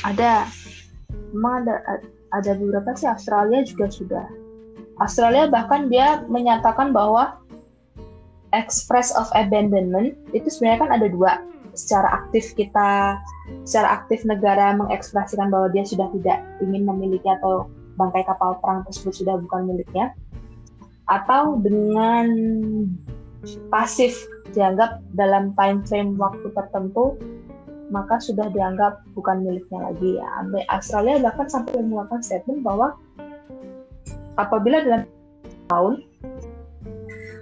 ada memang ada ada beberapa sih Australia juga sudah. Australia bahkan dia menyatakan bahwa express of abandonment itu sebenarnya kan ada dua. Secara aktif kita, secara aktif negara mengekspresikan bahwa dia sudah tidak ingin memiliki atau bangkai kapal perang tersebut sudah bukan miliknya. Atau dengan pasif dianggap dalam time frame waktu tertentu maka sudah dianggap bukan miliknya lagi ya. Australia bahkan sampai mengeluarkan statement bahwa apabila dalam tahun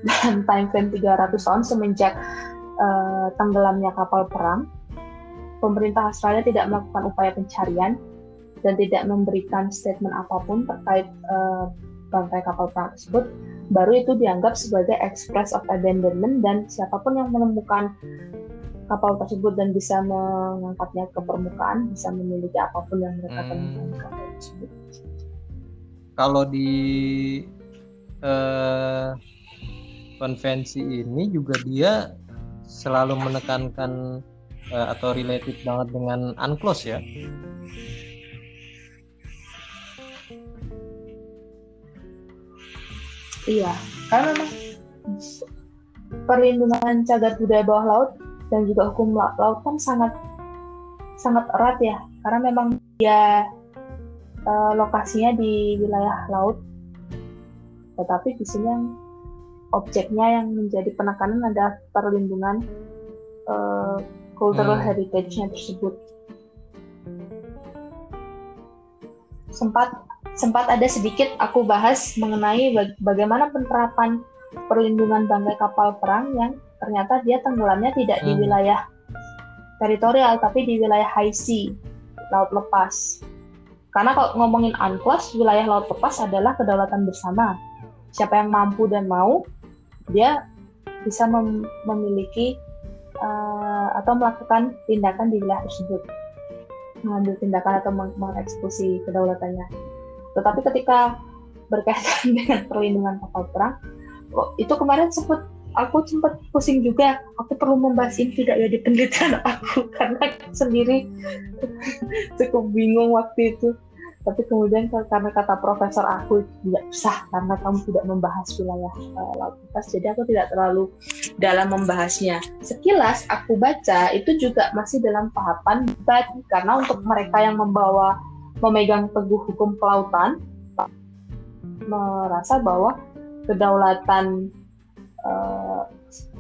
dalam time frame 300 tahun semenjak uh, tenggelamnya kapal perang, pemerintah Australia tidak melakukan upaya pencarian dan tidak memberikan statement apa pun terkait uh, bangkai kapal perang tersebut, baru itu dianggap sebagai express of abandonment dan siapa pun yang menemukan kapal tersebut dan bisa mengangkatnya ke permukaan, bisa memiliki apa pun yang mereka hmm. temukan kapal tersebut. Kalau di eh, konvensi ini juga dia selalu menekankan eh, atau related banget dengan UNCLOS ya. Iya, karena memang perlindungan cagar budaya bawah laut dan juga hukum laut kan sangat sangat erat ya karena memang dia uh, lokasinya di wilayah laut tetapi di sini yang objeknya yang menjadi penekanan adalah perlindungan uh, cultural hmm. heritage-nya tersebut sempat sempat ada sedikit aku bahas mengenai bagaimana penerapan perlindungan bangkai kapal perang yang ternyata dia tenggelamnya tidak hmm. di wilayah teritorial tapi di wilayah high sea laut lepas karena kalau ngomongin UNCLOS wilayah laut lepas adalah kedaulatan bersama siapa yang mampu dan mau dia bisa mem memiliki uh, atau melakukan tindakan di wilayah tersebut. Mengambil tindakan atau mengeksekusi kedaulatannya. Tetapi ketika berkaitan (laughs) dengan perlindungan kapal perang itu kemarin sempat aku sempat pusing juga. Aku perlu membahas ini tidak ya di penelitian aku (laughs) karena sendiri (laughs) cukup bingung waktu itu tapi kemudian karena kata profesor aku tidak usah karena kamu tidak membahas wilayah uh, laut lepas jadi aku tidak terlalu dalam membahasnya sekilas aku baca itu juga masih dalam tahapan debat karena untuk mereka yang membawa memegang teguh hukum kelautan merasa bahwa kedaulatan uh,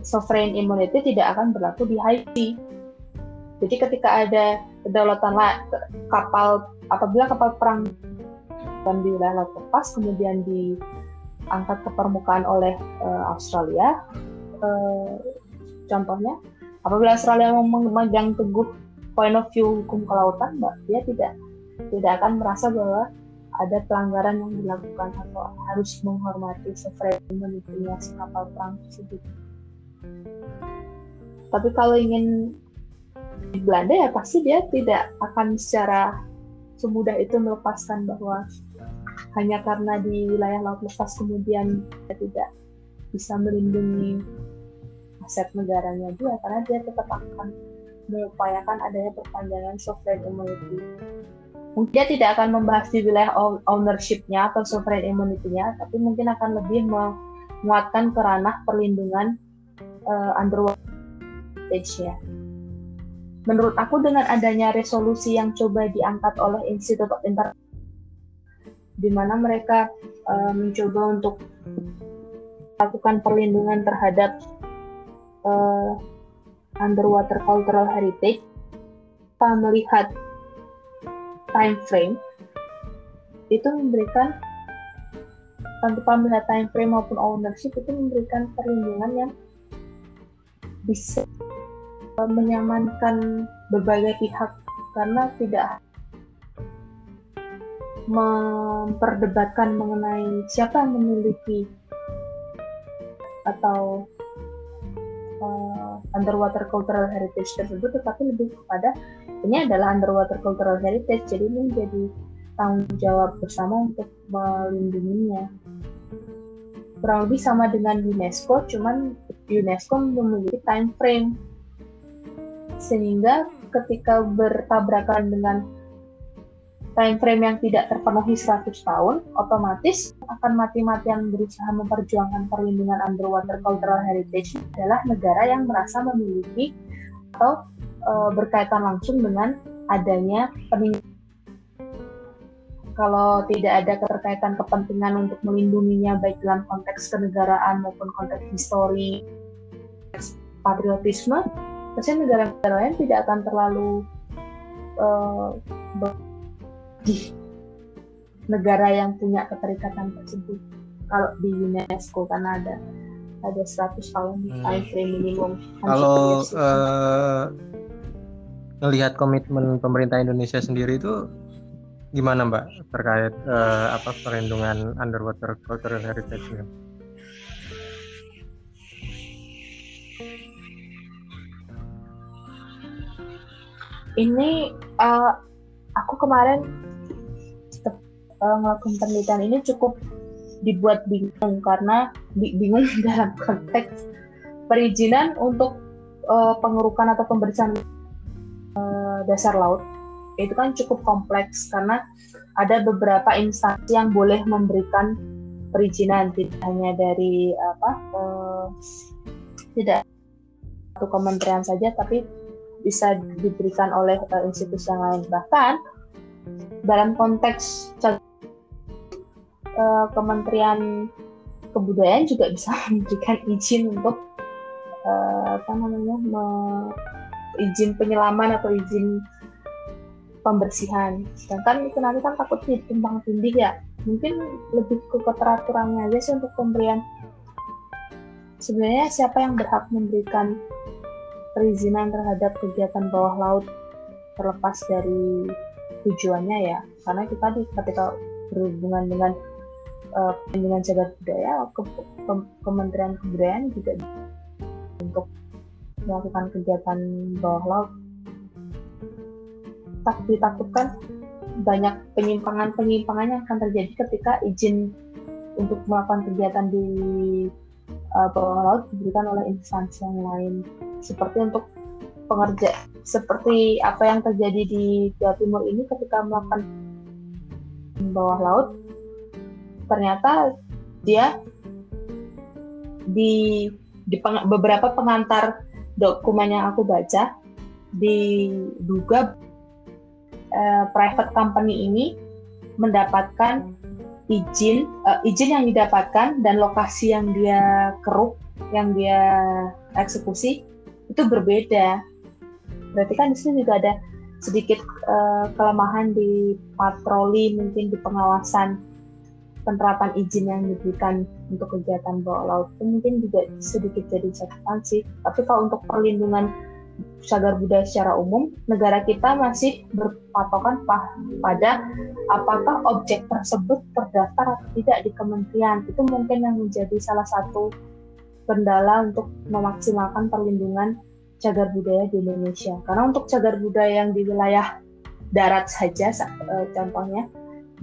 sovereign immunity tidak akan berlaku di Haiti. Jadi ketika ada kedaulatan kapal apabila kapal perang dan di wilayah laut lepas kemudian di angkat ke permukaan oleh uh, Australia. Uh, contohnya, apabila Australia memegang teguh point of view hukum kelautan, mbak, dia tidak tidak akan merasa bahwa ada pelanggaran yang dilakukan atau harus menghormati sovereignty si kapal perang tersebut. Tapi kalau ingin di Belanda ya pasti dia tidak akan secara semudah itu melepaskan bahwa hanya karena di wilayah laut lepas kemudian dia tidak bisa melindungi aset negaranya dia karena dia tetap akan mengupayakan adanya perpanjangan sovereign immunity. Mungkin dia tidak akan membahas di wilayah ownership-nya atau sovereign immunity-nya, tapi mungkin akan lebih menguatkan ke ranah perlindungan uh, underwater ya menurut aku dengan adanya resolusi yang coba diangkat oleh Institute of Inter di mana mereka uh, mencoba untuk melakukan perlindungan terhadap uh, underwater cultural heritage tanpa melihat time frame itu memberikan tanpa melihat time frame maupun ownership itu memberikan perlindungan yang bisa menyamankan berbagai pihak karena tidak memperdebatkan mengenai siapa yang memiliki atau uh, underwater cultural heritage tersebut tetapi lebih kepada ini adalah underwater cultural heritage. Jadi ini menjadi tanggung jawab bersama untuk melindunginya. Kurang lebih sama dengan UNESCO cuman UNESCO memiliki time frame sehingga ketika bertabrakan dengan time frame yang tidak terpenuhi 100 tahun, otomatis akan mati-matian berusaha memperjuangkan perlindungan underwater cultural heritage adalah negara yang merasa memiliki atau e, berkaitan langsung dengan adanya peningkatan kalau tidak ada keterkaitan kepentingan untuk melindunginya baik dalam konteks kenegaraan maupun konteks histori patriotisme Maksudnya negara-negara lain tidak akan terlalu uh, di negara yang punya keterikatan tersebut kalau di UNESCO karena ada ada 100 tahun hmm. time frame minimum. Kalau uh, melihat komitmen pemerintah Indonesia sendiri itu gimana Mbak terkait uh, apa perlindungan underwater cultural heritage-nya? Ini uh, aku kemarin uh, ngelakuin penelitian ini cukup dibuat bingung karena bingung (laughs) dalam konteks perizinan untuk uh, pengerukan atau pembersihan uh, dasar laut. Itu kan cukup kompleks karena ada beberapa instansi yang boleh memberikan perizinan tidak hanya dari apa uh, tidak satu kementerian saja tapi bisa diberikan oleh uh, institusi yang lain. Bahkan dalam konteks uh, Kementerian Kebudayaan juga bisa (laughs) memberikan izin untuk uh, apa namanya me, izin penyelaman atau izin pembersihan. Sedangkan itu nanti kan takutnya tumpang tindih ya. Mungkin lebih ke keteraturannya aja sih untuk pemberian. Sebenarnya siapa yang berhak memberikan perizinan terhadap kegiatan bawah laut terlepas dari tujuannya ya. Karena kita di ketika berhubungan dengan uh, dengan cagar budaya ke, ke, Kementerian Kebudayaan juga untuk melakukan kegiatan bawah laut. Tak ditakutkan banyak penyimpangan-penyimpangan yang akan terjadi ketika izin untuk melakukan kegiatan di uh, bawah laut diberikan oleh instansi yang lain. Seperti untuk pengerja seperti apa yang terjadi di Jawa Timur ini ketika melakukan bawah laut ternyata dia di di peng, beberapa pengantar dokumen yang aku baca diduga uh, private company ini mendapatkan izin uh, izin yang didapatkan dan lokasi yang dia keruk yang dia eksekusi itu berbeda. Berarti kan di sini juga ada sedikit uh, kelemahan di patroli mungkin di pengawasan penerapan izin yang diberikan untuk kegiatan bawah laut itu mungkin juga sedikit jadi catatan sih. Tapi kalau untuk perlindungan cagar budaya secara umum, negara kita masih berpatokan pada apakah objek tersebut terdaftar atau tidak di kementerian. Itu mungkin yang menjadi salah satu kendala untuk memaksimalkan perlindungan cagar budaya di Indonesia. Karena untuk cagar budaya yang di wilayah darat saja, eh, contohnya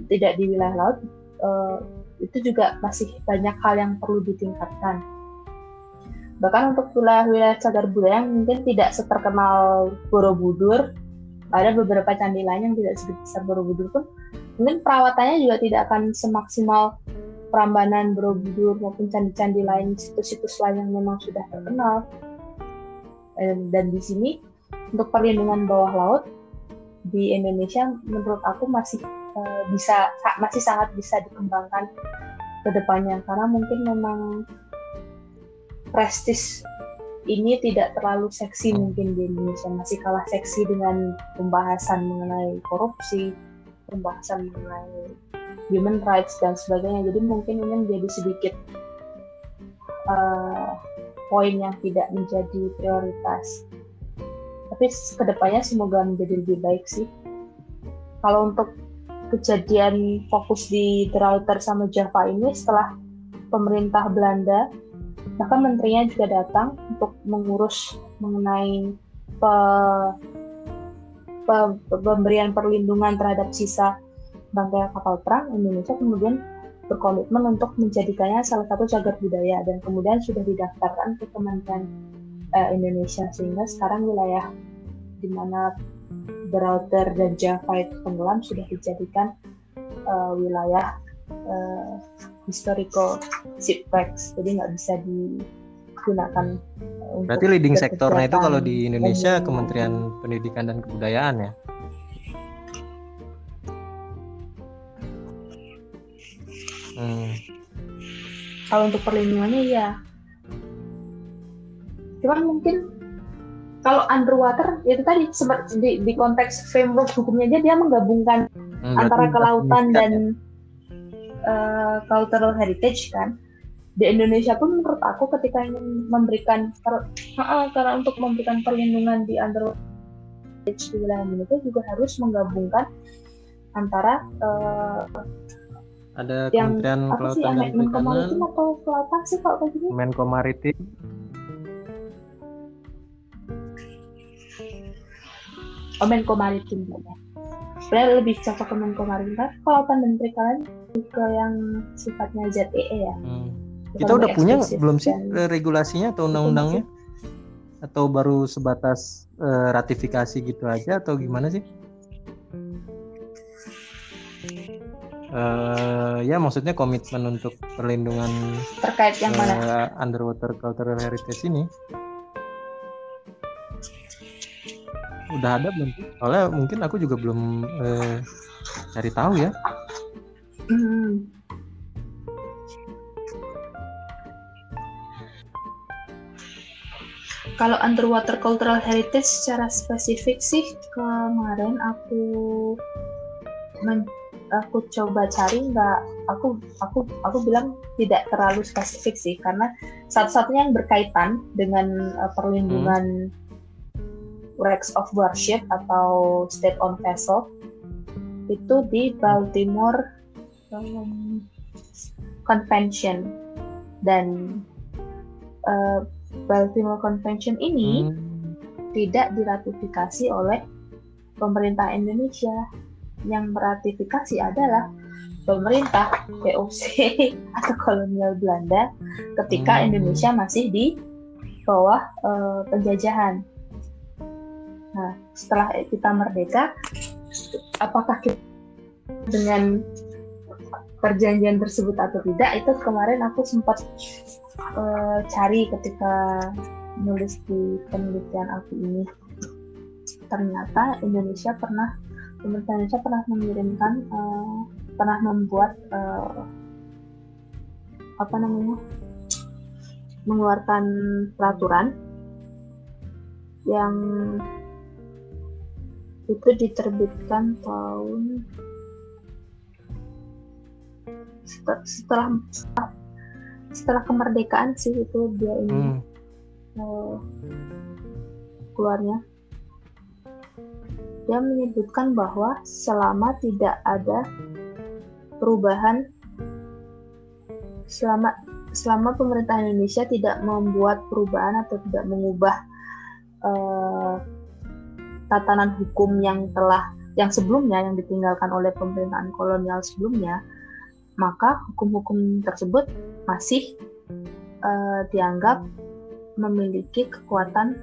tidak di wilayah laut, uh, itu juga masih banyak hal yang perlu ditingkatkan. Bahkan untuk wilayah-wilayah cagar budaya mungkin tidak seterkenal Borobudur, ada beberapa candi lain yang tidak sebesar Borobudur pun, mungkin perawatannya juga tidak akan semaksimal Prambanan, Borobudur maupun candi-candi lain, situs-situs lain yang memang sudah terkenal. Dan di sini untuk perlindungan bawah laut di Indonesia menurut aku masih uh, bisa masih sangat bisa dikembangkan ke depannya karena mungkin memang prestis ini tidak terlalu seksi mungkin di Indonesia. Masih kalah seksi dengan pembahasan mengenai korupsi pembahasan mengenai human rights dan sebagainya. Jadi mungkin ini menjadi sedikit uh, poin yang tidak menjadi prioritas. Tapi ke depannya semoga menjadi lebih baik sih. Kalau untuk kejadian fokus di Trauter sama Java ini setelah pemerintah Belanda bahkan menterinya juga datang untuk mengurus mengenai pe, pe, pemberian perlindungan terhadap sisa bangkai kapal perang. Indonesia kemudian berkomitmen untuk menjadikannya salah satu cagar budaya dan kemudian sudah didaftarkan ke Kementerian uh, Indonesia. Sehingga sekarang wilayah di mana Beralter dan Java itu tenggelam sudah dijadikan uh, wilayah uh, historical shipwrecks jadi nggak bisa digunakan uh, berarti leading sektornya itu kalau di Indonesia. Kementerian Pendidikan dan Kebudayaan ya hmm. kalau untuk perlindungannya ya cuman mungkin kalau underwater itu tadi di, di konteks framework hukumnya aja dia menggabungkan hmm, antara kelautan dan uh, cultural heritage kan di Indonesia pun menurut aku ketika ingin memberikan per, uh, karena untuk memberikan perlindungan di underwater di wilayah Indonesia juga harus menggabungkan antara uh, ada Kementerian Kelautan dan Perikanan. atau Kelautan sih kalau kayak gini? Menko Maritim. Oh, Menko Maritim ya. Sebenarnya lebih cocok ke Menko Maritim kan kelautan dan perikanan ke yang sifatnya ZEE e ya. Hmm. Kita udah punya belum sih dan... regulasinya atau undang-undangnya? Atau baru sebatas uh, ratifikasi gitu aja atau gimana sih? Uh, ya maksudnya komitmen untuk perlindungan terkait yang uh, mana underwater cultural heritage ini udah ada belum soalnya mungkin aku juga belum eh, cari tahu ya hmm. kalau underwater cultural heritage secara spesifik sih kemarin aku men aku coba cari nggak aku aku aku bilang tidak terlalu spesifik sih karena satu-satunya yang berkaitan dengan uh, perlindungan hmm wrecks of warship atau state owned vessel itu di Baltimore um, Convention dan uh, Baltimore Convention ini hmm. tidak diratifikasi oleh pemerintah Indonesia yang meratifikasi adalah pemerintah VOC (laughs) atau kolonial Belanda ketika hmm. Indonesia masih di bawah uh, penjajahan Nah, setelah kita merdeka, apakah kita dengan perjanjian tersebut atau tidak? Itu kemarin aku sempat uh, cari ketika nulis di penelitian aku ini. Ternyata Indonesia pernah, pemerintah Indonesia pernah mengirimkan, uh, pernah membuat uh, apa namanya, mengeluarkan peraturan yang itu diterbitkan tahun setelah setelah, setelah kemerdekaan sih itu dia ini hmm. uh, keluarnya dia menyebutkan bahwa selama tidak ada perubahan selama selama pemerintah Indonesia tidak membuat perubahan atau tidak mengubah uh, tatanan hukum yang telah yang sebelumnya yang ditinggalkan oleh pemerintahan kolonial sebelumnya, maka hukum-hukum tersebut masih uh, dianggap memiliki kekuatan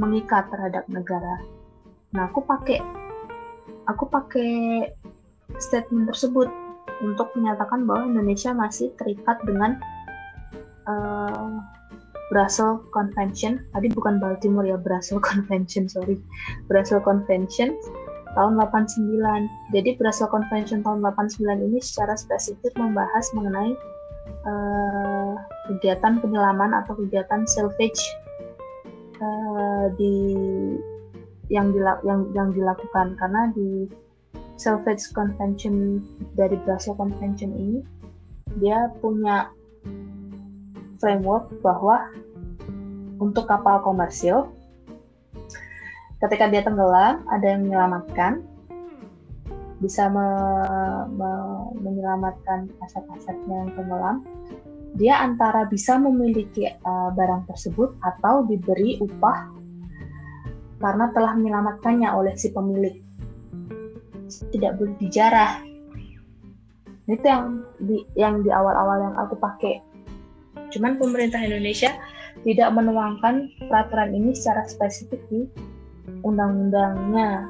mengikat terhadap negara. Nah, aku pakai aku pakai statement tersebut untuk menyatakan bahwa Indonesia masih terikat dengan uh, Brussels Convention. Tadi bukan Baltimore ya, Brussels (laughs) Convention, sorry. Brussels Convention tahun 89. Jadi Brussels Convention tahun 89 ini secara spesifik membahas mengenai uh, kegiatan penyelaman atau kegiatan salvage uh, di yang, dilak, yang yang dilakukan karena di Salvage Convention dari Brussels Convention ini dia punya framework bahwa untuk kapal komersil ketika dia tenggelam ada yang menyelamatkan bisa me, me, menyelamatkan aset-asetnya yang tenggelam. Dia antara bisa memiliki uh, barang tersebut atau diberi upah karena telah menyelamatkannya oleh si pemilik. Tidak boleh dijarah. Itu yang di yang di awal-awal yang aku pakai cuman pemerintah Indonesia tidak menuangkan peraturan ini secara spesifik di undang-undangnya.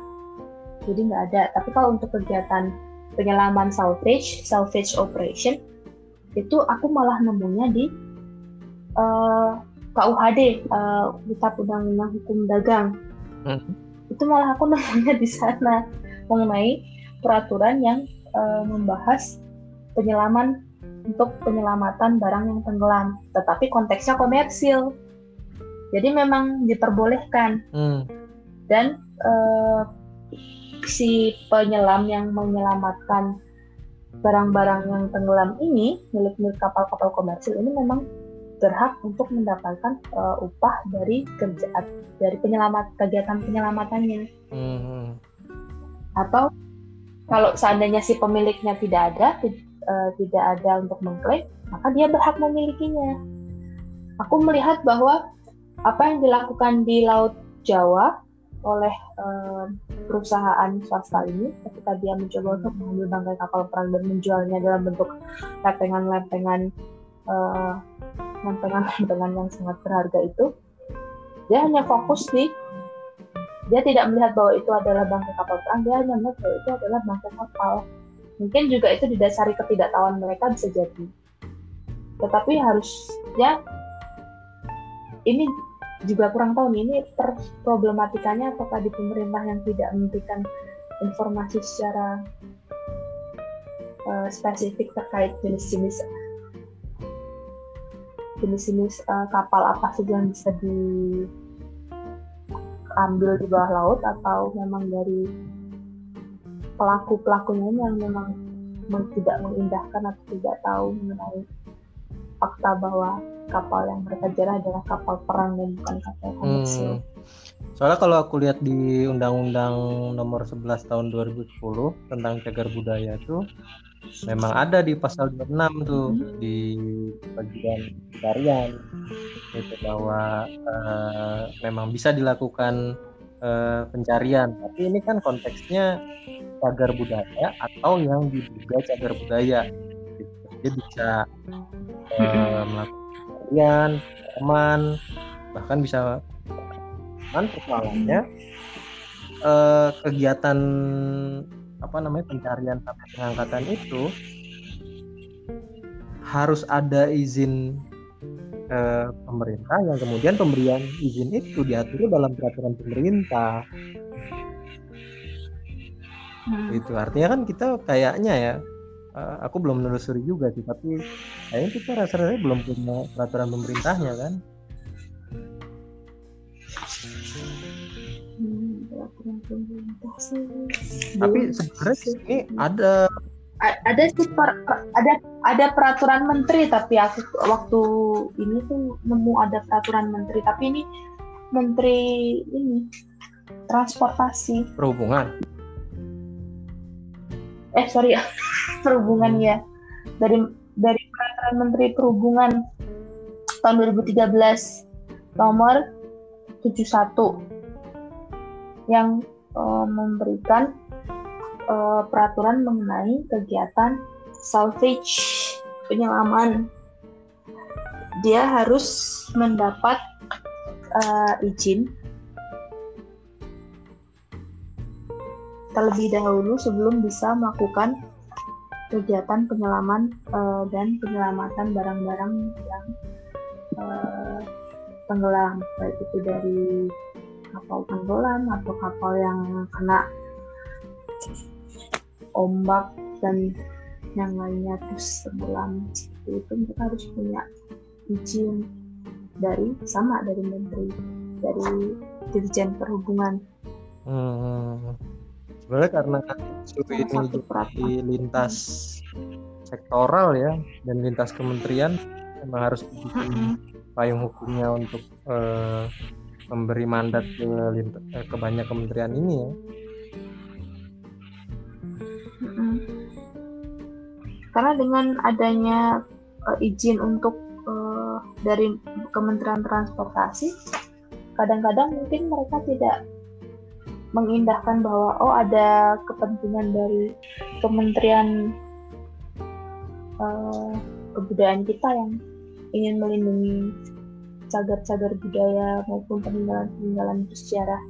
Jadi nggak ada. Tapi kalau untuk kegiatan penyelaman salvage salvage operation itu aku malah nemunya di uh, eh, KUHD uh, eh, Kitab Undang-Undang Hukum Dagang. Hmm. itu malah aku (laughs) nemunya di sana mengenai peraturan yang uh, membahas penyelaman untuk penyelamatan barang yang tenggelam, tetapi konteksnya komersil. Jadi memang diperbolehkan. Hmm. Dan uh, si penyelam yang menyelamatkan barang-barang yang tenggelam ini milik-milik kapal-kapal komersil ini memang berhak untuk mendapatkan uh, upah dari kerja dari penyelamat kegiatan penyelamatannya. Hmm atau kalau seandainya si pemiliknya tidak ada uh, tidak ada untuk mengklaim maka dia berhak memilikinya. Aku melihat bahwa apa yang dilakukan di laut Jawa oleh uh, perusahaan swasta ini ketika dia mencoba untuk mengambil bangkai kapal perang dan menjualnya dalam bentuk lempengan-lempengan uh, lempengan-lempengan yang sangat berharga itu dia hanya fokus di dia tidak melihat bahwa itu adalah bangkai kapal perang dia hanya melihat bahwa itu adalah bangkai kapal mungkin juga itu didasari ketidaktahuan mereka bisa jadi. Tetapi harusnya ini juga kurang tahu nih ini per problematikanya apakah di pemerintah yang tidak memberikan informasi secara uh, spesifik terkait jenis-jenis jenis-jenis uh, kapal apa saja yang bisa di ambil di bawah laut atau memang dari pelaku pelakunya yang memang tidak mengindahkan atau tidak tahu mengenai fakta bahwa kapal yang mereka adalah kapal perang dan bukan kapal komersil. Hmm. Soalnya kalau aku lihat di Undang-Undang Nomor 11 Tahun 2010 tentang cagar budaya itu memang ada di pasal 26 tuh hmm. di bagian pencarian itu bahwa uh, memang bisa dilakukan uh, pencarian. Tapi ini kan konteksnya cagar budaya atau yang diduga cagar budaya. Jadi bisa uh, melakukan pencarian teman bahkan bisa kan persoalannya. Uh, kegiatan apa namanya pencarian sampai pengangkatan itu harus ada izin eh, pemerintah yang kemudian pemberian izin itu diatur dalam peraturan pemerintah. Hmm. itu artinya kan kita kayaknya ya uh, aku belum menelusuri juga sih tapi kayaknya kita rasa-rasanya belum punya peraturan pemerintahnya kan? Tapi sebenarnya ini ada ada sih per, ada ada peraturan menteri tapi aku waktu ini tuh nemu ada peraturan menteri tapi ini menteri ini transportasi. Perhubungan? Eh sorry (laughs) perhubungan ya. Dari dari peraturan menteri perhubungan tahun 2013 nomor 71 yang uh, memberikan uh, peraturan mengenai kegiatan salvage penyelaman. Dia harus mendapat uh, izin. Terlebih dahulu sebelum bisa melakukan kegiatan penyelaman uh, dan penyelamatan barang-barang yang uh, tenggelam. Baik itu dari kapal tenggelam atau kapal yang kena ombak dan yang lainnya terus tenggelam seperti itu mereka harus punya izin dari sama dari menteri dari dirjen perhubungan. Hmm. sebenarnya karena isu ini di lintas sektoral ya dan lintas kementerian memang harus dibikin payung hukumnya untuk uh, memberi mandat ke, eh, ke banyak kementerian ini ya karena dengan adanya uh, izin untuk uh, dari Kementerian Transportasi kadang-kadang mungkin mereka tidak mengindahkan bahwa oh ada kepentingan dari Kementerian uh, kebudayaan kita yang ingin melindungi cagar-cagar budaya maupun peninggalan-peninggalan bersejarah.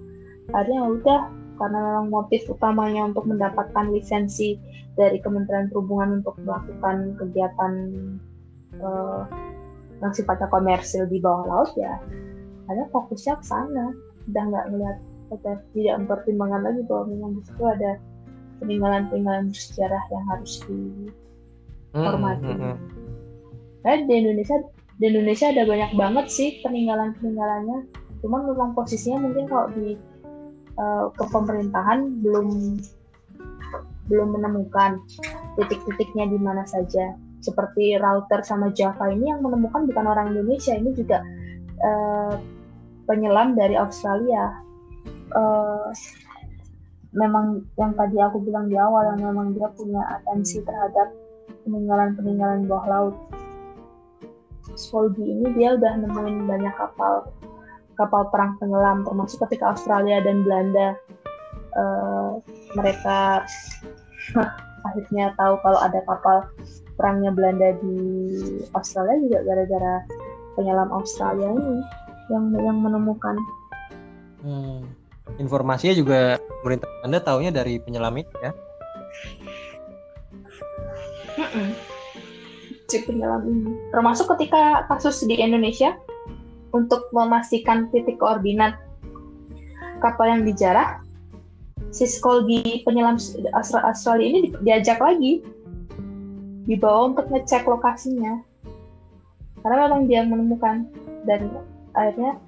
Akhirnya ya udah karena memang motif utamanya untuk mendapatkan lisensi dari Kementerian Perhubungan untuk melakukan kegiatan uh, yang sifatnya komersil di bawah laut ya hanya fokusnya ke sana udah nggak ngeliat tidak mempertimbangkan lagi bahwa memang di situ ada peninggalan-peninggalan sejarah yang harus dihormati. Hmm, hmm, hmm. Nah, di Indonesia di Indonesia ada banyak banget sih peninggalan-peninggalannya. Cuman memang posisinya mungkin kalau di uh, kepemerintahan belum belum menemukan titik-titiknya di mana saja. Seperti router sama Java ini yang menemukan bukan orang Indonesia, ini juga uh, penyelam dari Australia. Uh, memang yang tadi aku bilang di awal yang memang dia punya atensi terhadap peninggalan-peninggalan bawah laut. Spolgi ini dia udah nemuin banyak kapal kapal perang tenggelam termasuk ketika Australia dan Belanda uh, mereka akhirnya tahu kalau ada kapal perangnya Belanda di Australia juga gara-gara penyelam Australia ini yang yang menemukan. Hmm. Informasinya juga pemerintah Anda tahunya dari penyelam itu ya? Si penyelam ini. Termasuk ketika kasus di Indonesia untuk memastikan titik koordinat kapal yang dijarah si Skolgi penyelam Australia ini diajak lagi. Dibawa untuk ngecek lokasinya. Karena memang dia menemukan dan akhirnya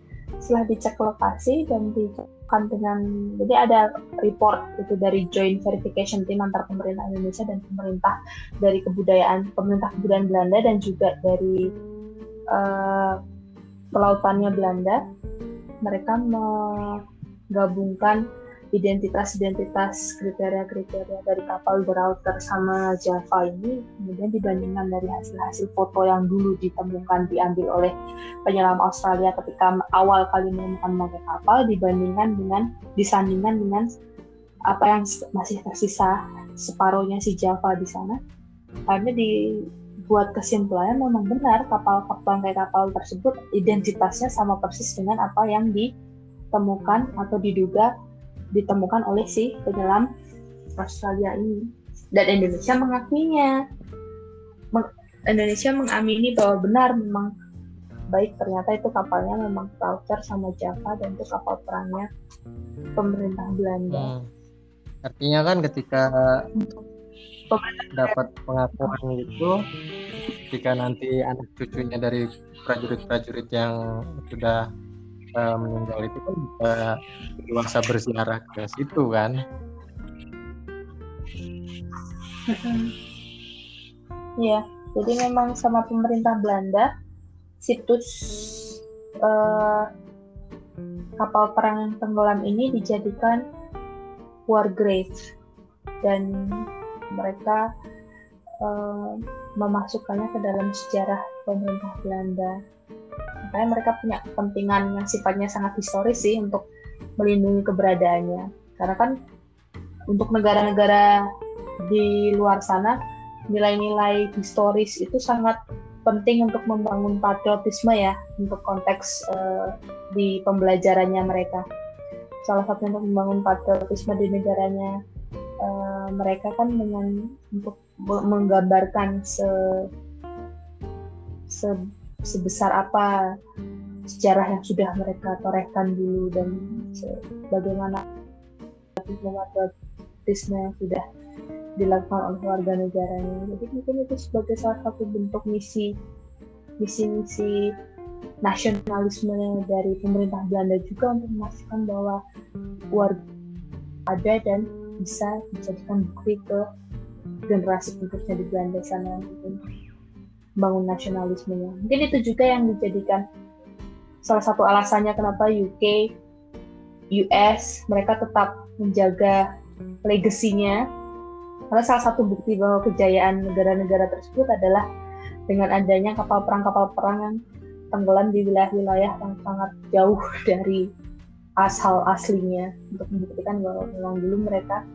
setelah dicek lokasi dan dicekkan dengan jadi ada report itu dari joint verification team antar pemerintah Indonesia dan pemerintah dari kebudayaan pemerintah kebudayaan Belanda dan juga dari uh, pelautannya Belanda. Mereka menggabungkan identitas-identitas kriteria-kriteria dari kapal Berauter sama Java ini kemudian dibandingkan dari hasil-hasil foto yang dulu ditemukan diambil oleh penyelam Australia ketika awal kali menemukan memakai kapal dibandingkan dengan disandingkan dengan apa yang masih tersisa separuhnya si Java di sana. Akhirnya dibuat kesimpulannya memang benar kapal-kapal kayak kapal tersebut identitasnya sama persis dengan apa yang ditemukan atau diduga ditemukan oleh si penyelam Australia ini dan Indonesia mengakuinya Indonesia mengamini bahwa benar memang baik ternyata itu kapalnya memang Clouter sama Java dan itu kapal perangnya pemerintah Belanda. Hmm. Artinya kan ketika dapat pengakuan itu, ketika nanti anak cucunya dari prajurit-prajurit yang sudah uh, meninggal itu kan bisa dewasa berziarah ke situ kan. Iya, jadi memang sama pemerintah Belanda situs uh, kapal perang yang tenggelam ini dijadikan war grave. Dan mereka uh, memasukkannya ke dalam sejarah pemerintah Belanda. Makanya mereka punya kepentingan yang sifatnya sangat historis sih untuk melindungi keberadaannya. Karena kan untuk negara-negara di luar sana nilai-nilai historis itu sangat penting untuk membangun patriotisme ya untuk konteks uh, di pembelajarannya mereka. Salah satu untuk membangun patriotisme di negaranya uh, mereka kan dengan untuk menggambarkan se, se sebesar apa sejarah yang sudah mereka torehkan dulu dan bagaimana patriotisme yang sudah dilakukan oleh warga negaranya. Jadi mungkin itu sebagai salah satu bentuk misi misi-misi nasionalisme dari pemerintah Belanda juga untuk memastikan bahwa warga ada dan bisa dijadikan bukti ke generasi berikutnya di Belanda sana untuk membangun nasionalismenya. Mungkin itu juga yang dijadikan salah satu alasannya kenapa UK, US mereka tetap menjaga legasinya. Karena salah satu bukti bahwa kejayaan negara-negara tersebut adalah dengan adanya kapal perang-kapal perang yang tenggelam di wilayah-wilayah yang sangat jauh (laughs) dari asal aslinya. Untuk membuktikan bahwa memang dulu mereka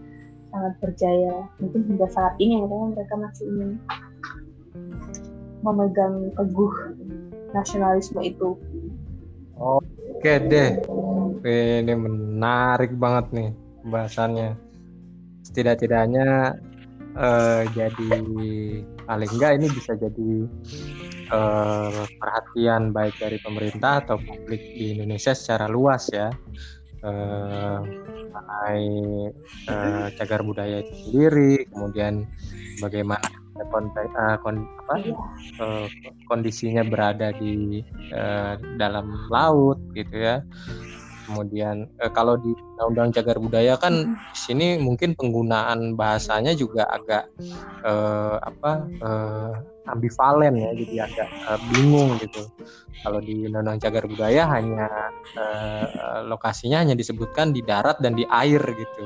sangat berjaya. Mungkin hingga saat ini mereka mereka masih ingin memegang teguh nasionalisme itu. Oke deh, ini menarik banget nih pembahasannya. Setidak-tidaknya uh, jadi paling enggak ini bisa jadi uh, perhatian baik dari pemerintah atau publik di Indonesia secara luas ya. Uh, mengenai uh, cagar budaya itu sendiri, kemudian bagaimana konteks uh, kon, apa, uh, kondisinya berada di uh, dalam laut gitu ya. Kemudian eh, kalau di undang-undang cagar budaya kan di sini mungkin penggunaan bahasanya juga agak eh, apa eh, ambivalen ya jadi agak eh, bingung gitu. Kalau di undang-undang cagar budaya hanya eh, lokasinya hanya disebutkan di darat dan di air gitu.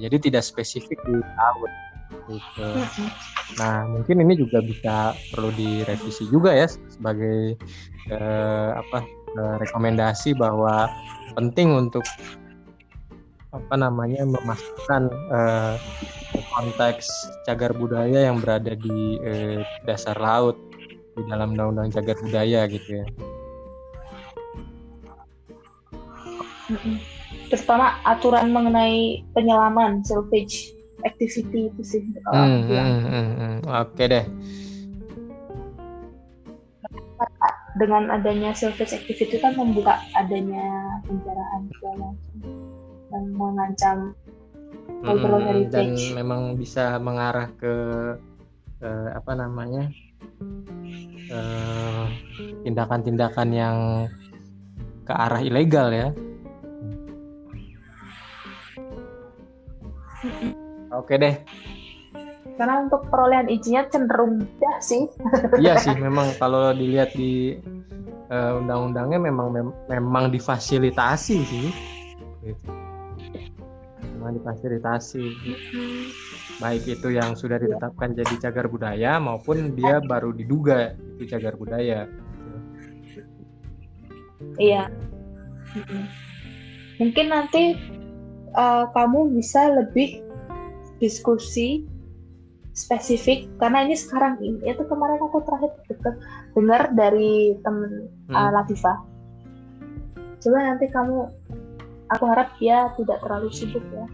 Jadi tidak spesifik di laut gitu. Mm-hmm. Nah mungkin ini juga bisa perlu direvisi juga ya sebagai eh, apa Eh, rekomendasi bahwa penting untuk apa namanya memastikan uh, konteks cagar budaya yang berada di uh, dasar laut di dalam undang-undang cagar budaya gitu ya. Terutama aturan mengenai penyelaman salvage activity itu sih hmm, hmm, hmm, hmm. Oke deh. Dengan adanya selfish activity kan membuka adanya penjaraan segala dan mengancam cultural hmm, heritage. dan memang bisa mengarah ke uh, apa namanya eh, tindakan-tindakan yang ke arah ilegal ya. Oke deh, karena untuk perolehan izinnya cenderung mudah sih. (laughs) iya sih, memang kalau dilihat di uh, undang-undangnya memang mem memang difasilitasi sih. Gitu. Memang difasilitasi. Baik itu yang sudah ditetapkan jadi cagar budaya maupun dia baru diduga itu cagar budaya. Iya. Mungkin nanti uh, kamu bisa lebih diskusi spesifik karena ini sekarang ini itu kemarin aku terakhir dengar dari temen hmm. uh, Latifa. Coba nanti kamu aku harap dia tidak terlalu sibuk ya.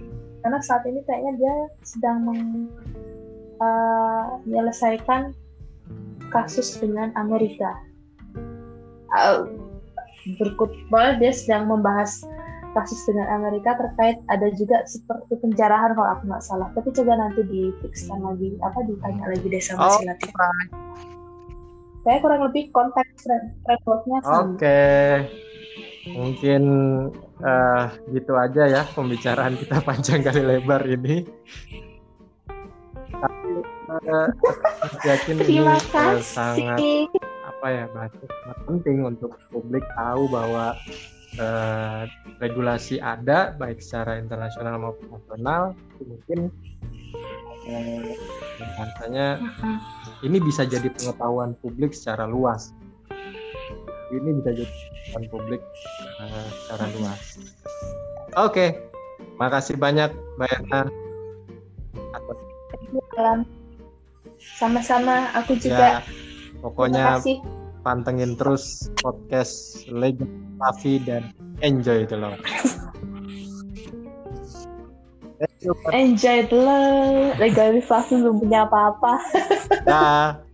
Karena saat ini kayaknya dia sedang meng, uh, menyelesaikan kasus dengan Amerika. Uh, berkutbal dia sedang membahas kasus dengan Amerika terkait ada juga seperti penjarahan kalau aku nggak salah. Tapi coba nanti difixkan lagi apa ditanya lagi deh sama oh, si Latif. Saya kurang lebih konteks sama. Oke. Okay. Mungkin uh, gitu aja ya pembicaraan kita (laughs) panjang kali lebar ini. tapi uh, yakin ini uh, kasih. sangat apa ya bahasa penting untuk publik tahu bahwa uh, regulasi ada baik secara internasional maupun nasional mungkin bahasanya Mm-mm. ini bisa jadi pengetahuan publik secara luas ini bisa jadi pengetahuan publik uh, secara luas oke makasih banyak mbak Yana atas. Sama-sama, aku ya juga. Terima pokoknya pantengin terus podcast Legend Raffi dan enjoy. Thank you. Enjoy dulu. Legalisasi belum punya apa-apa. Dah.